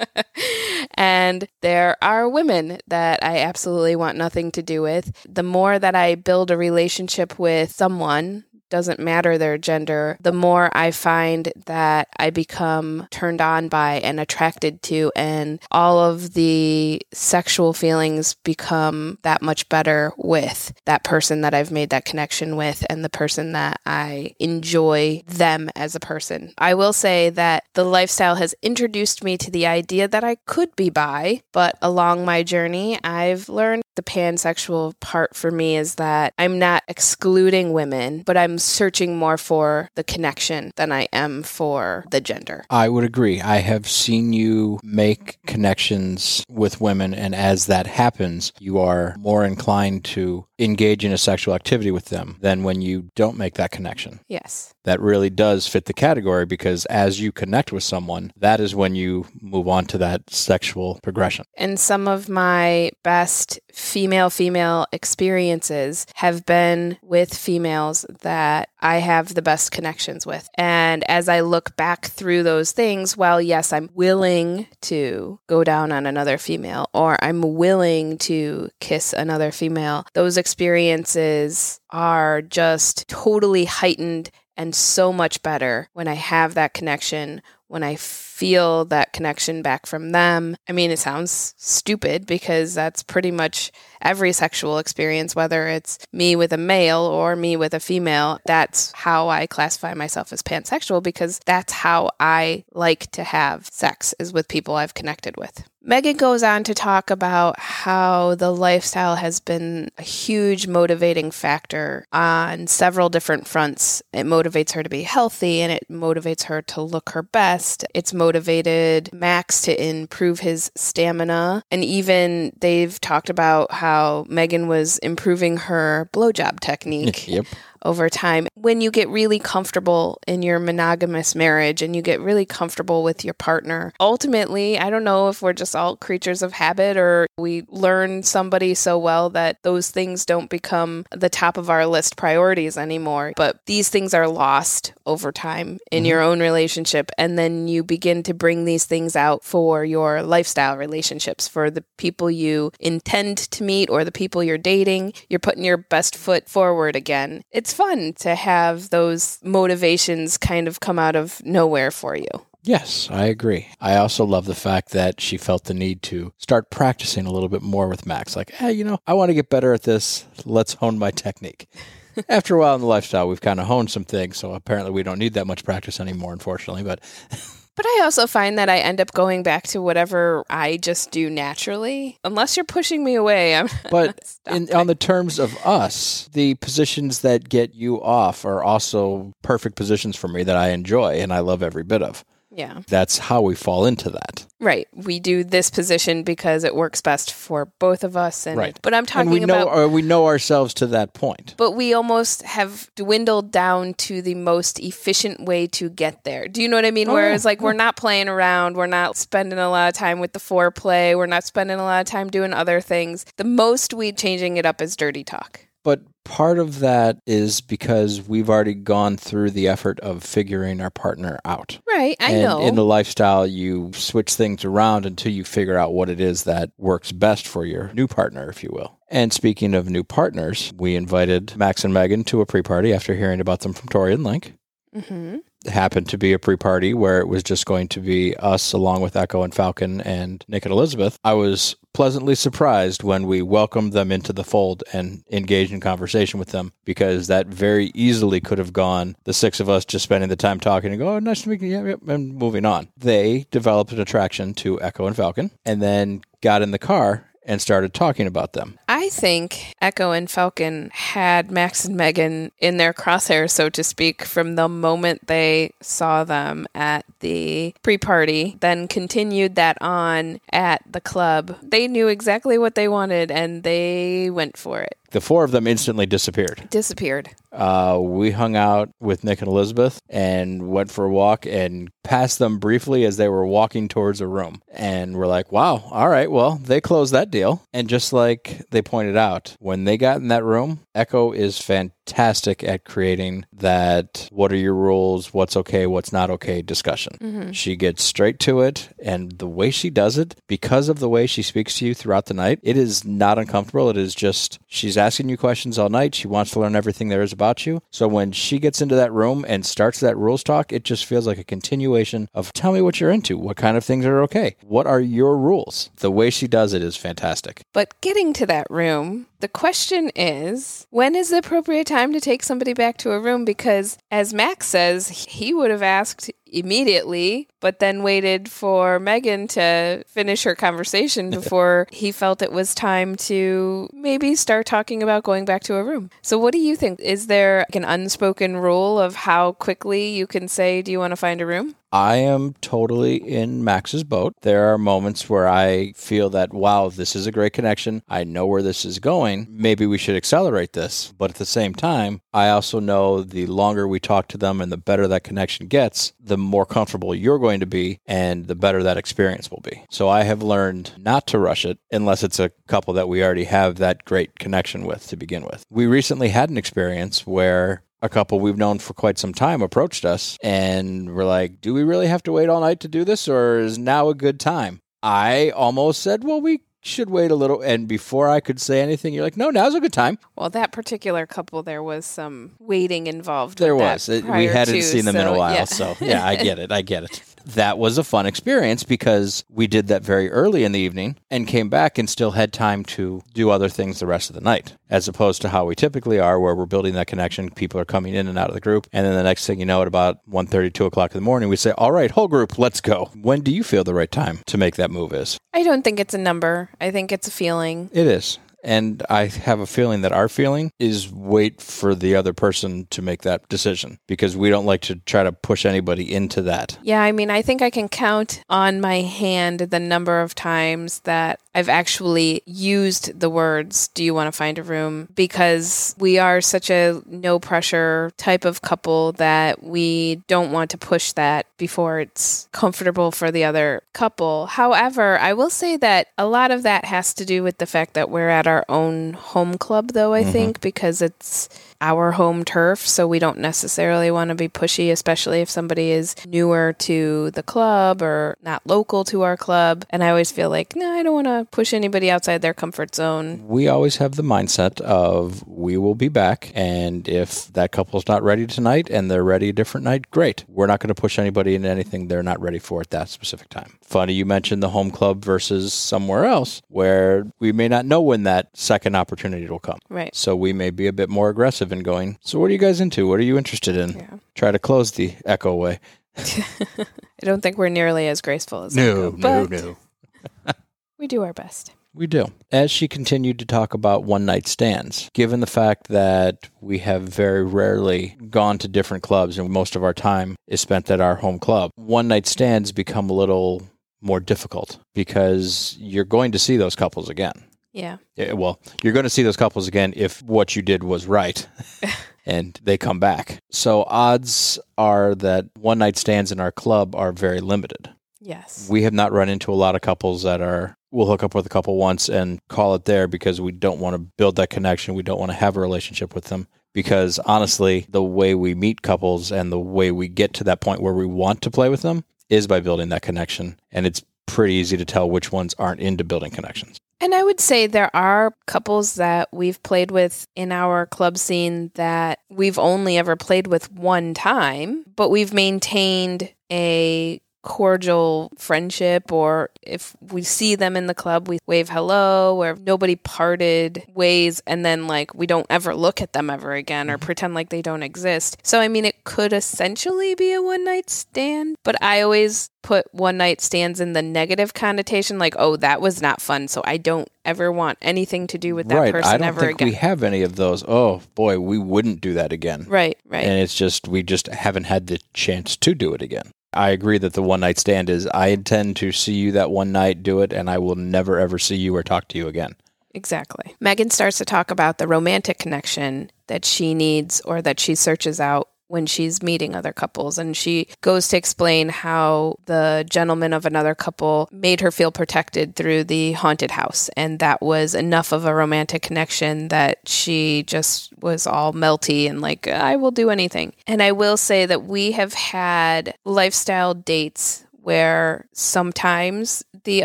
and there are women that I absolutely want nothing to do with. The more that I build a relationship with someone, doesn't matter their gender, the more I find that I become turned on by and attracted to, and all of the sexual feelings become that much better with that person that I've made that connection with and the person that I enjoy them as a person. I will say that the lifestyle has introduced me to the idea that I could be bi, but along my journey, I've learned the pansexual part for me is that I'm not excluding women, but I'm searching more for the connection than I am for the gender. I would agree. I have seen you make connections with women, and as that happens, you are more inclined to engage in a sexual activity with them than when you don't make that connection. Yes. That really does fit the category because as you connect with someone, that is when you move on to that sexual progression. And some of my best female female experiences have been with females that I have the best connections with. And as I look back through those things, while yes, I'm willing to go down on another female or I'm willing to kiss another female, those experiences are just totally heightened and so much better when I have that connection, when I feel that connection back from them. I mean, it sounds stupid because that's pretty much every sexual experience, whether it's me with a male or me with a female. That's how I classify myself as pansexual because that's how I like to have sex, is with people I've connected with. Megan goes on to talk about how the lifestyle has been a huge motivating factor on several different fronts. It motivates her to be healthy and it motivates her to look her best It's motivated Max to improve his stamina. And even they've talked about how Megan was improving her blowjob technique Yep. Over time. When you get really comfortable in your monogamous marriage and you get really comfortable with your partner, ultimately, I don't know if we're just all creatures of habit or we learn somebody so well that those things don't become the top of our list priorities anymore. But these things are lost over time in mm-hmm. your own relationship. And then you begin to bring these things out for your lifestyle relationships, for the people you intend to meet or the people you're dating. You're putting your best foot forward again. It's fun to have those motivations kind of come out of nowhere for you. Yes, I agree. I also love the fact that she felt the need to start practicing a little bit more with Max. Like, hey, you know, I want to get better at this. Let's hone my technique. After a while in the lifestyle, we've kind of honed some things. So apparently we don't need that much practice anymore, unfortunately. But But I also find that I end up going back to whatever I just do naturally. Unless you're pushing me away, I'm but in, on the terms of us, the positions that get you off are also perfect positions for me that I enjoy and I love every bit of. Yeah. That's how we fall into that. Right. We do this position because it works best for both of us and Right. but I'm And talking we know about or we know ourselves to that point. but we almost have dwindled down to the most efficient way to get there. Do you know what I mean? Oh, Whereas, yeah. like, we're not playing around, we're not spending a lot of time with the foreplay, we're not spending a lot of time doing other things. The most we changing it up is dirty talk. But part of that is because we've already gone through the effort of figuring our partner out. Right. I and know. in the lifestyle, you switch things around until you figure out what it is that works best for your new partner, if you will. And speaking of new partners, we invited Max and Megan to a pre party after hearing about them from Tori and Link. hmm It happened to be a pre party where it was just going to be us along with Echo and Falcon and Nick and Elizabeth. I was pleasantly surprised when we welcomed them into the fold and engaged in conversation with them because that very easily could have gone the six of us just spending the time talking and go, oh, nice to meet you, yep, yep, and moving on. They developed an attraction to Echo and Falcon and then got in the car and started talking about them. I think Echo and Falcon had Max and Megan in their crosshairs, so to speak, from the moment they saw them at the pre party, then continued that on at the club. They knew exactly what they wanted and they went for it. The four of them instantly disappeared. Disappeared. uh, we hung out with Nick and Elizabeth and went for a walk and passed them briefly as they were walking towards a room. And we're like, wow, all right, well, they closed that deal. And just like they pointed out, when they got in that room, Echo is fantastic at creating that what are your rules, what's okay, what's not okay discussion. Mm-hmm. She gets straight to it. And the way she does it, because of the way she speaks to you throughout the night, it is not uncomfortable. It is just, she's asking you questions all night. She wants to learn everything there is about you. So when she gets into that room and starts that rules talk, it just feels like a continuation of tell me what you're into. What kind of things are okay? What are your rules? The way she does it is fantastic. But getting to that room, the question is when is the appropriate time to take somebody back to a room? Because as Max says, he would have asked immediately, but then waited for Megan to finish her conversation before he felt it was time to maybe start talking about going back to a room. So, what do you think? Is there like an unspoken rule of how quickly you can say, Do you want to find a room? I am totally in Max's boat. There are moments where I feel that, wow, this is a great connection. I know where this is going. Maybe we should accelerate this. But at the same time, I also know the longer we talk to them and the better that connection gets, the more comfortable you're going to be and the better that experience will be. So I have learned not to rush it unless it's a couple that we already have that great connection with to begin with. We recently had an experience where a couple we've known for quite some time approached us and were like, Do we really have to wait all night to do this or is now a good time? I almost said, Well, we should wait a little. And before I could say anything, you're like, No, now's a good time. Well, that particular couple, there was some waiting involved. There with that was. It- we hadn't to, seen them in a while. yeah. So, yeah, I get it. I get it. That was a fun experience because we did that very early in the evening and came back and still had time to do other things the rest of the night, as opposed to how we typically are, where we're building that connection. People are coming in and out of the group. And then the next thing you know, at about 1.30, 2 o'clock in the morning, we say, All right, whole group, let's go. When do you feel the right time to make that move is? I don't think it's a number. I think it's a feeling. It is. And I have a feeling that our feeling is wait for the other person to make that decision because we don't like to try to push anybody into that. Yeah, I mean, I think I can count on my hand the number of times that I've actually used the words, Do you want to find a room? Because we are such a no pressure type of couple that we don't want to push that before it's comfortable for the other couple. However, I will say that a lot of that has to do with the fact that we're at our own home club, though, I mm-hmm. think, because it's our home turf. So we don't necessarily want to be pushy, especially if somebody is newer to the club or not local to our club. And I always feel like, no, I don't want to push anybody outside their comfort zone. We always have the mindset of we will be back. And if that couple's not ready tonight and they're ready a different night, great. We're not going to push anybody into anything they're not ready for at that specific time. Funny you mentioned the home club versus somewhere else where we may not know when that second opportunity will come. Right. So we may be a bit more aggressive in going, so what are you guys into? What are you interested in? Yeah. Try to close the echo away. I don't think we're nearly as graceful as No, Echo, no, but no. We do our best. We do. As she continued to talk about one night stands, given the fact that we have very rarely gone to different clubs and most of our time is spent at our home club, one night stands become a little more difficult because you're going to see those couples again. Yeah. Yeah, well, you're going to see those couples again if what you did was right and they come back. So odds are that one night stands in our club are very limited. Yes. We have not run into a lot of couples that are we'll hook up with a couple once and call it there because we don't want to build that connection. We don't want to have a relationship with them because honestly, the way we meet couples and the way we get to that point where we want to play with them is by building that connection. And it's pretty easy to tell which ones aren't into building connections. And I would say there are couples that we've played with in our club scene that we've only ever played with one time, but we've maintained a cordial friendship or if we see them in the club we wave hello or nobody parted ways and then like we don't ever look at them ever again or mm-hmm. pretend like they don't exist so i mean it could essentially be a one night stand but i always put one night stands in the negative connotation like oh that was not fun so i don't ever want anything to do with that right. person I don't ever think again we have any of those. Oh boy, we wouldn't do that again. right right And it's just we just haven't had the chance to do it again. I agree that the one night stand is I intend to see you that one night, do it, and I will never ever see you or talk to you again. Exactly. Megan starts to talk about the romantic connection that she needs or that she searches out when she's meeting other couples. And she goes to explain how the gentleman of another couple made her feel protected through the haunted house. And that was enough of a romantic connection that she just was all melty and like, I will do anything. And I will say that we have had lifestyle dates where sometimes the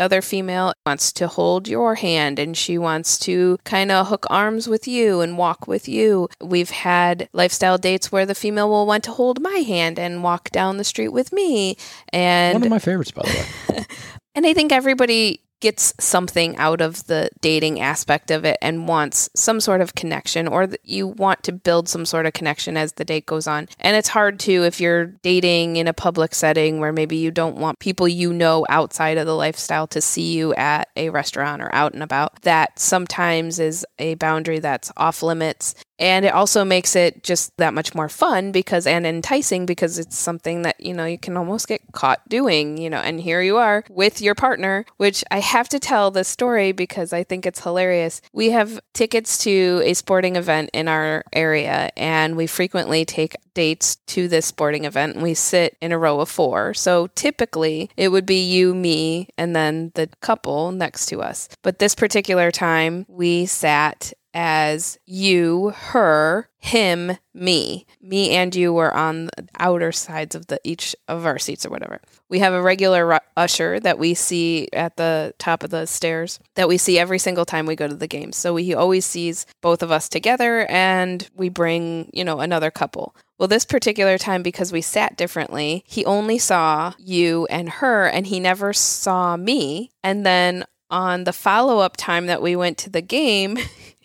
other female wants to hold your hand and she wants to kind of hook arms with you and walk with you. We've had lifestyle dates where the female will want to hold my hand and walk down the street with me. And One of my favorites, by the way. and I think everybody gets something out of the dating aspect of it and wants some sort of connection or that you want to build some sort of connection as the date goes on. And it's hard to if you're dating in a public setting where maybe you don't want people you know outside of the lifestyle to see you at a restaurant or out and about. That sometimes is a boundary that's off limits. And it also makes it just that much more fun because and enticing because it's something that, you know, you can almost get caught doing, you know, and here you are with your partner, which I have to tell this story because I think it's hilarious. We have tickets to a sporting event in our area and we frequently take dates to this sporting event and we sit in a row of four. So typically it would be you, me, and then the couple next to us. But this particular time we sat as you, her, him, me. Me and you were on the outer sides of the each of our seats or whatever. We have a regular usher that we see at the top of the stairs that we see every single time we go to the games. So he always sees both of us together and we bring, you know, another couple. Well, this particular time, because we sat differently, he only saw you and her, and he never saw me. And then on the follow up time that we went to the game,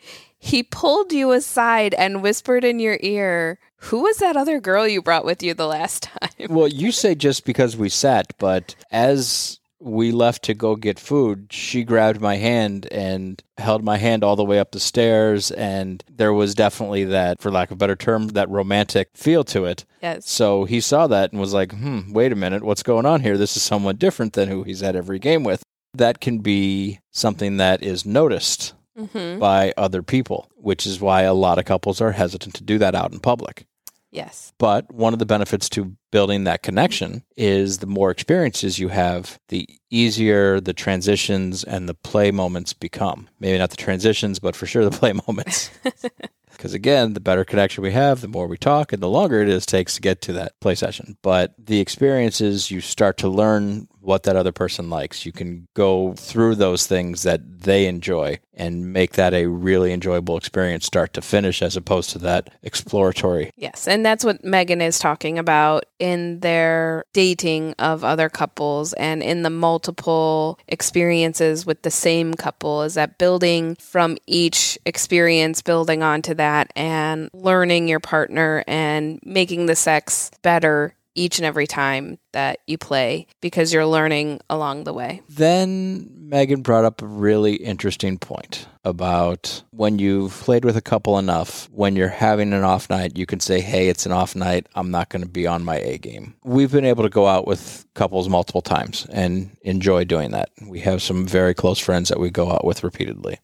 he pulled you aside and whispered in your ear, Who was that other girl you brought with you the last time? well, you say just because we sat, but as we left to go get food, she grabbed my hand and held my hand all the way up the stairs. And there was definitely that, for lack of a better term, that romantic feel to it. Yes. So he saw that and was like, hmm, wait a minute, what's going on here? This is someone different than who he's had every game with. That can be something that is noticed Mm-hmm. by other people, which is why a lot of couples are hesitant to do that out in public. Yes. But one of the benefits to building that connection is the more experiences you have, the easier the transitions and the play moments become. Maybe not the transitions, but for sure the play moments. Because again, the better connection we have, the more we talk, and the longer it is takes to get to that play session. But the experiences, you start to learn what that other person likes. You can go through those things that they enjoy and make that a really enjoyable experience, start to finish, as opposed to that exploratory. Yes, and that's what Megan is talking about in their dating of other couples and in the multiple experiences with the same couple is that building from each experience, building onto that and learning your partner and making the sex better each and every time that you play because you're learning along the way. Then Megan brought up a really interesting point about when you've played with a couple enough, when you're having an off night, you can say, Hey, it's an off night. I'm not going to be on my A game. We've been able to go out with couples multiple times and enjoy doing that. We have some very close friends that we go out with repeatedly.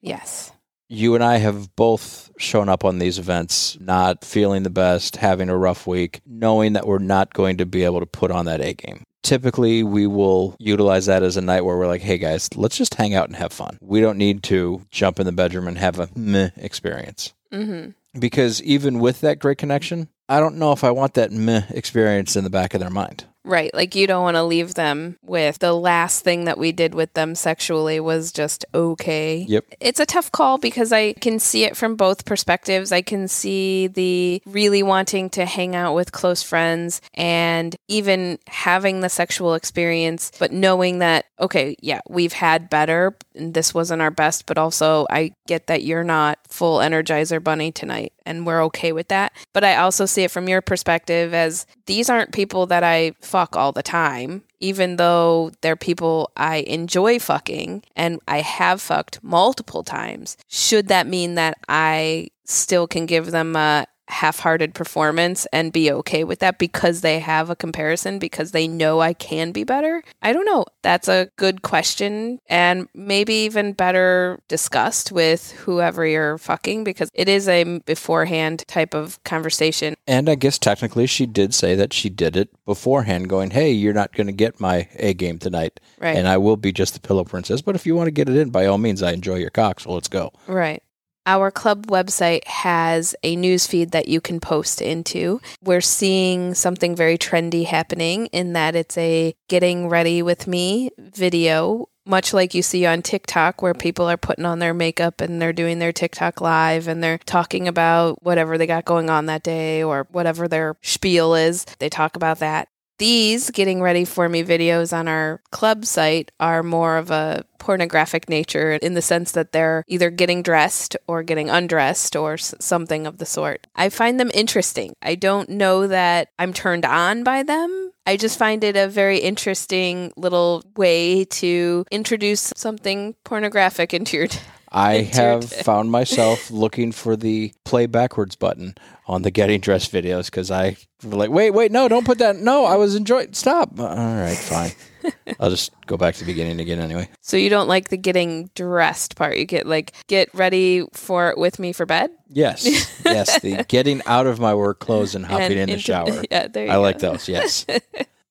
Yes. You and I have both shown up on these events not feeling the best, having a rough week, knowing that we're not going to be able to put on that A game. Typically, we will utilize that as a night where we're like, hey guys, let's just hang out and have fun. We don't need to jump in the bedroom and have a meh experience. Mhm. Because even with that great connection, I don't know if I want that meh experience in the back of their mind. Right. Like you don't want to leave them with the last thing that we did with them sexually was just okay. Yep. It's a tough call because I can see it from both perspectives. I can see the really wanting to hang out with close friends and even having the sexual experience, but knowing that, okay, yeah, we've had better. This wasn't our best, but also I get that you're not full Energizer Bunny tonight and we're okay with that. But I also see it from your perspective as these aren't people that I fuck all the time, even though they're people I enjoy fucking and I have fucked multiple times. Should that mean that I still can give them a half-hearted performance and be okay with that because they have a comparison because they know I can be better? I don't know. That's a good question and maybe even better discussed with whoever you're fucking because it is a beforehand type of conversation. And I guess technically she did say that she did it beforehand, going, hey, you're not going to get my A game tonight. Right. And I will be just the pillow princess. But if you want to get it in, by all means, I enjoy your cock. So let's go. Right. Our club website has a news feed that you can post into. We're seeing something very trendy happening in that it's a getting ready with me video, much like you see on TikTok, where people are putting on their makeup and they're doing their TikTok live and they're talking about whatever they got going on that day or whatever their spiel is. They talk about that. These getting ready for me videos on our club site are more of a pornographic nature in the sense that they're either getting dressed or getting undressed or something of the sort. I find them interesting. I don't know that I'm turned on by them. I just find it a very interesting little way to introduce something pornographic into your. I have found myself looking for the play backwards button on the getting dressed videos because I like, wait, wait, no, don't put that. No, I was enjoying. Stop. Uh, all right, fine. I'll just go back to the beginning again anyway. So you don't like the getting dressed part. You get like get ready for it with me for bed. Yes, yes, the getting out of my work clothes and hopping And in the into- shower. Yeah, there you I go. like those. Yes,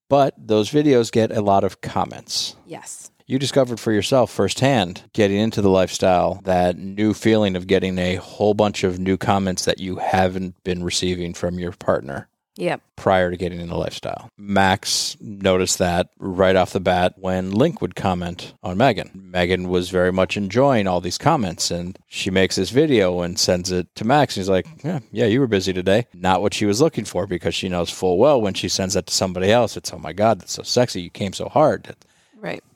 but those videos get a lot of comments. Yes. You discovered for yourself firsthand getting into the lifestyle that new feeling of getting a whole bunch of new comments that you haven't been receiving from your partner Yep. prior to getting in the lifestyle. Max noticed that right off the bat when Link would comment on Megan. Megan was very much enjoying all these comments and she makes this video and sends it to Max. And he's like, yeah, yeah, you were busy today. Not what she was looking for because she knows full well when she sends that to somebody else, it's, oh my God, that's so sexy. You came so hard.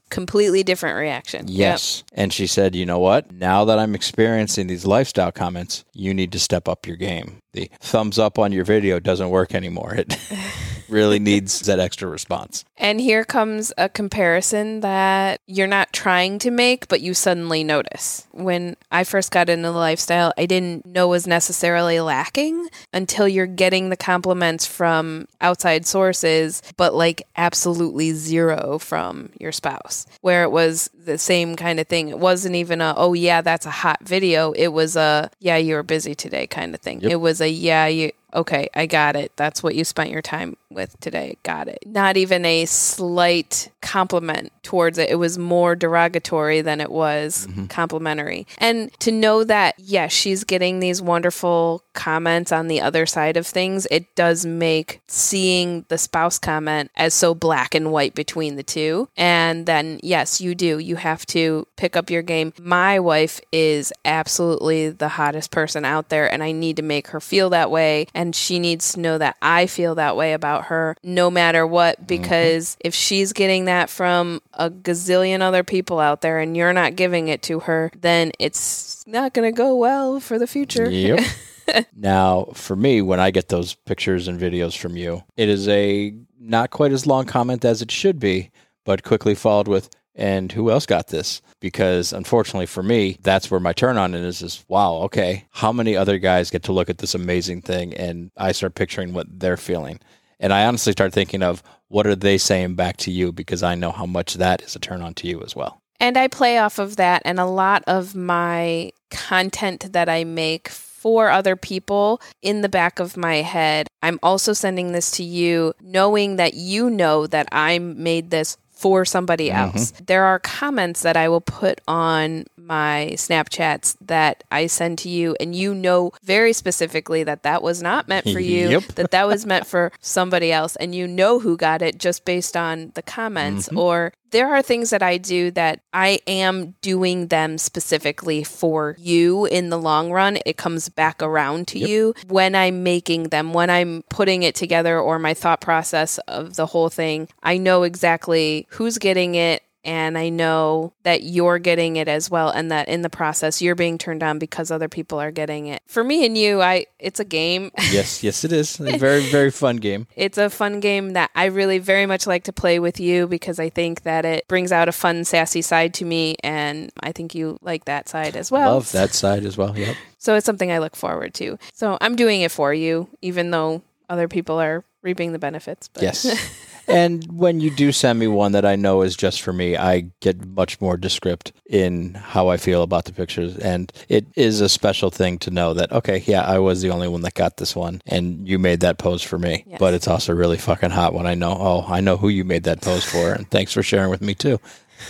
Completely different reaction. Yep. Yes. And she said, you know what? Now that I'm experiencing these lifestyle comments, you need to step up your game. The thumbs up on your video doesn't work anymore. It really needs that extra response. And here comes a comparison that you're not trying to make, but you suddenly notice. When I first got into the lifestyle, I didn't know was necessarily lacking until you're getting the compliments from outside sources, but like absolutely zero from your spouse, where it was the same kind of thing. It wasn't even a, oh, yeah, that's a hot video. It was a, yeah, you were busy today kind of thing. Yep. It was a, yeah, you, okay, I got it. That's what you spent your time with today. Got it. Not even a slight compliment towards it. It was more derogatory than it was mm-hmm. complimentary. And to know that, yes, she's getting these wonderful comments on the other side of things, it does make seeing the spouse comment as so black and white between the two. And then, yes, you do. You have to pick up your game. My wife is absolutely the hottest person out there, and I need to make her feel that way. And she needs to know that I feel that way about her no matter what, mm-hmm. because if she's getting that from a gazillion other people out there and you're not giving it to her, then it's not going to go well for the future. Yep. now, for me, when I get those pictures and videos from you, it is a not quite as long comment as it should be, but quickly followed with, and who else got this? Because unfortunately for me, that's where my turn on is is wow, okay, how many other guys get to look at this amazing thing and I start picturing what they're feeling. And I honestly start thinking of what are they saying back to you because I know how much that is a turn on to you as well. And I play off of that, and a lot of my content that I make for other people in the back of my head, I'm also sending this to you, knowing that you know that I made this for somebody mm-hmm. else. There are comments that I will put on my Snapchats that I send to you, and you know very specifically that that was not meant for you, Yep. that that was meant for somebody else, and you know who got it just based on the comments. Mm-hmm. Or there are things that I do that I am doing them specifically for you in the long run. It comes back around to you when I'm making them, when I'm putting it together, or my thought process of the whole thing. I know exactly who's getting it. And I know that you're getting it as well, and that in the process you're being turned on because other people are getting it. For me and you, I it's a game. Yes, yes, it is. A very, very fun game. It's a fun game that I really very much like to play with you because I think that it brings out a fun, sassy side to me, and I think you like that side as well. Love that side as well. Yep. So it's something I look forward to. So I'm doing it for you, even though other people are reaping the benefits. But Yes. and when you do send me one that I know is just for me, I get much more descript in how I feel about the pictures. And it is a special thing to know that, okay, yeah, I was the only one that got this one and you made that pose for me. Yes. But it's also really fucking hot when I know, oh, I know who you made that pose for. And thanks for sharing with me too.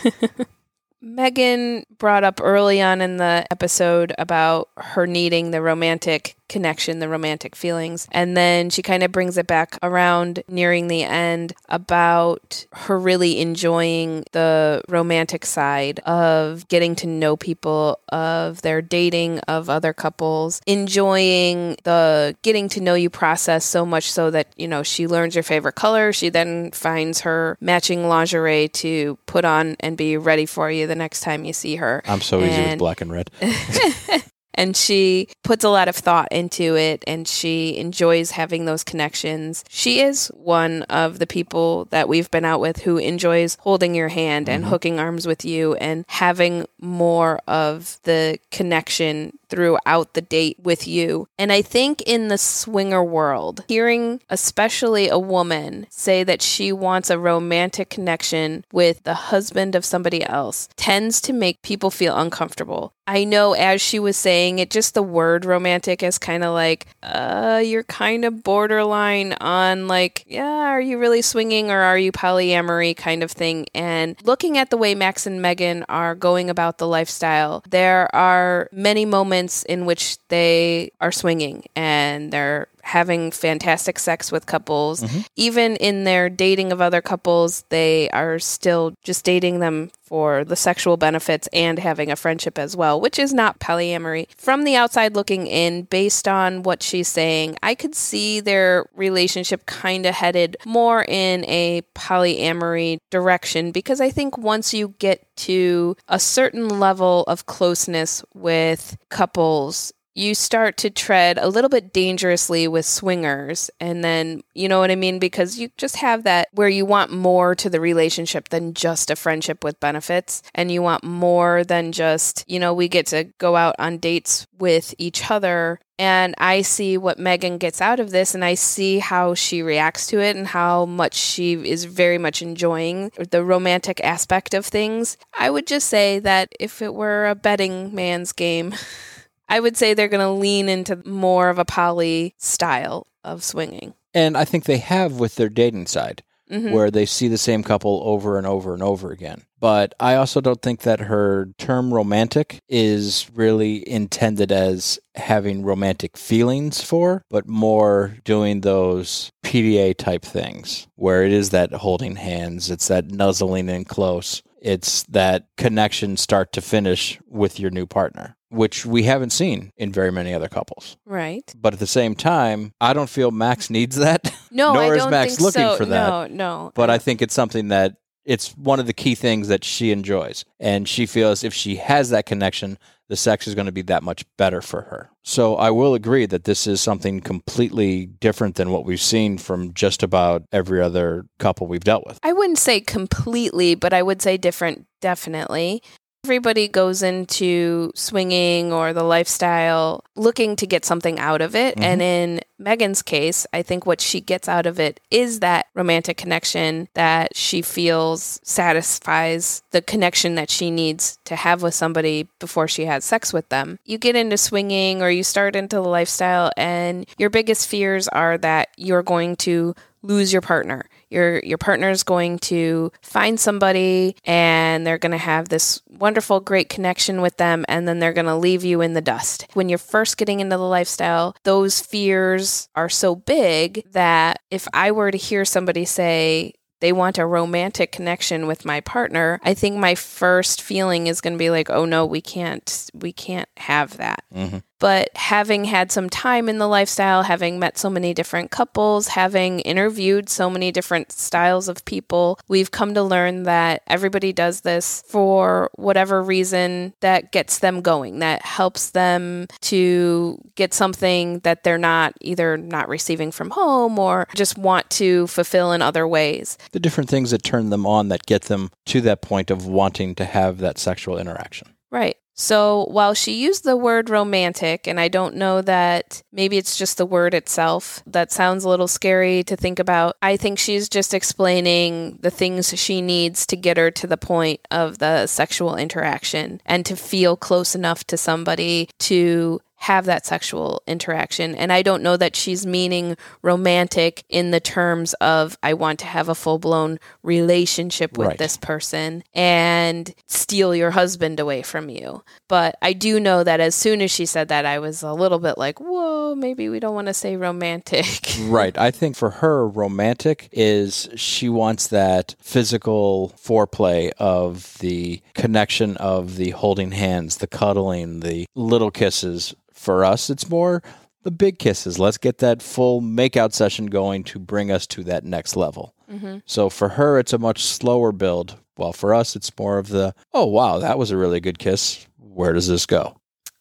Megan brought up early on in the episode about her needing the romantic connection, the romantic feelings. And then she kind of brings it back around nearing the end about her really enjoying the romantic side of getting to know people, of their dating, of other couples, enjoying the getting to know you process so much so that, you know, she learns your favorite color. She then finds her matching lingerie to put on and be ready for you the next time you see her. I'm so easy with black and red. and she puts a lot of thought into it and she enjoys having those connections. She is one of the people that we've been out with who enjoys holding your hand and mm-hmm. hooking arms with you and having more of the connection throughout the date with you. And I think in the swinger world, hearing especially a woman say that she wants a romantic connection with the husband of somebody else tends to make people feel uncomfortable. I know as she was saying it, just the word romantic is kind of like, uh, you're kind of borderline on like, yeah, are you really swinging or are you polyamory kind of thing. And looking at the way Max and Megan are going about the lifestyle, there are many moments in which they are swinging and they're having fantastic sex with couples. Mm-hmm. Even in their dating of other couples, they are still just dating them for the sexual benefits and having a friendship as well, which is not polyamory. From the outside looking in, based on what she's saying, I could see their relationship kind of headed more in a polyamory direction because I think once you get to a certain level of closeness with couples, you start to tread a little bit dangerously with swingers. And then, you know what I mean? Because you just have that where you want more to the relationship than just a friendship with benefits. And you want more than just, you know, we get to go out on dates with each other and I see what Megan gets out of this, and I see how she reacts to it and how much she is very much enjoying the romantic aspect of things. I would just say that if it were a betting man's game, I would say they're going to lean into more of a poly style of swinging. And I think they have with their dating side, Mhm. where they see the same couple over and over and over again. But I also don't think that her term romantic is really intended as having romantic feelings for, but more doing those PDA type things, where it is that holding hands, it's that nuzzling in close, it's that connection start to finish with your new partner. Which we haven't seen in very many other couples. Right. But at the same time, I don't feel Max needs that. No, Nor I is don't Max think looking so. for that. No, no. But I think it's something that it's one of the key things that she enjoys. And she feels if she has that connection, the sex is going to be that much better for her. So I will agree that this is something completely different than what we've seen from just about every other couple we've dealt with. I wouldn't say completely, but I would say different, definitely. Everybody goes into swinging or the lifestyle looking to get something out of it. And mm-hmm. in Megan's case, I think what she gets out of it is that romantic connection that she feels satisfies the connection that she needs to have with somebody before she has sex with them. You get into swinging or you start into the lifestyle, and your biggest fears are that you're going to lose your partner. Your your partner is going to find somebody and they're going to have this wonderful great connection with them and then they're going to leave you in the dust. When you're first getting into the lifestyle, those fears are so big that if I were to hear somebody say they want a romantic connection with my partner, I think my first feeling is going to be like, "Oh no, we can't we can't have that." Mm-hmm. But having had some time in the lifestyle, having met so many different couples, having interviewed so many different styles of people, we've come to learn that everybody does this for whatever reason that gets them going, that helps them to get something that they're not either not receiving from home or just want to fulfill in other ways. The different things that turn them on that get them to that point of wanting to have that sexual interaction. Right. So while she used the word romantic, and I don't know that maybe it's just the word itself, that sounds a little scary to think about. I think she's just explaining the things she needs to get her to the point of the sexual interaction and to feel close enough to somebody to have that sexual interaction. And I don't know that she's meaning romantic in the terms of I want to have a full blown relationship with Right. this person and steal your husband away from you. But I do know that as soon as she said that, I was a little bit like, whoa, maybe we don't want to say romantic. Right. I think for her, romantic is she wants that physical foreplay of the connection of the holding hands, the cuddling, the little kisses. For us, it's more the big kisses. Let's get that full makeout session going to bring us to that next level. Mm-hmm. So for her, it's a much slower build. While for us, it's more of the, oh, wow, that was a really good kiss. Where does this go?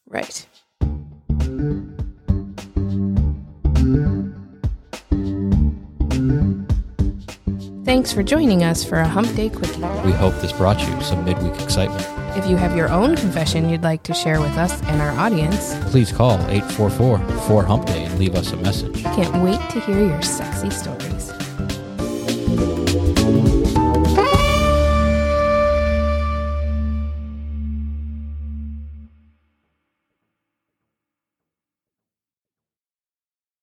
right. Thanks for joining us for a Hump Day Quickie. We hope this brought you some midweek excitement. If you have your own confession you'd like to share with us and our audience, Please call 844 4 Hump Day and leave us a message. can't wait to hear your sexy stories.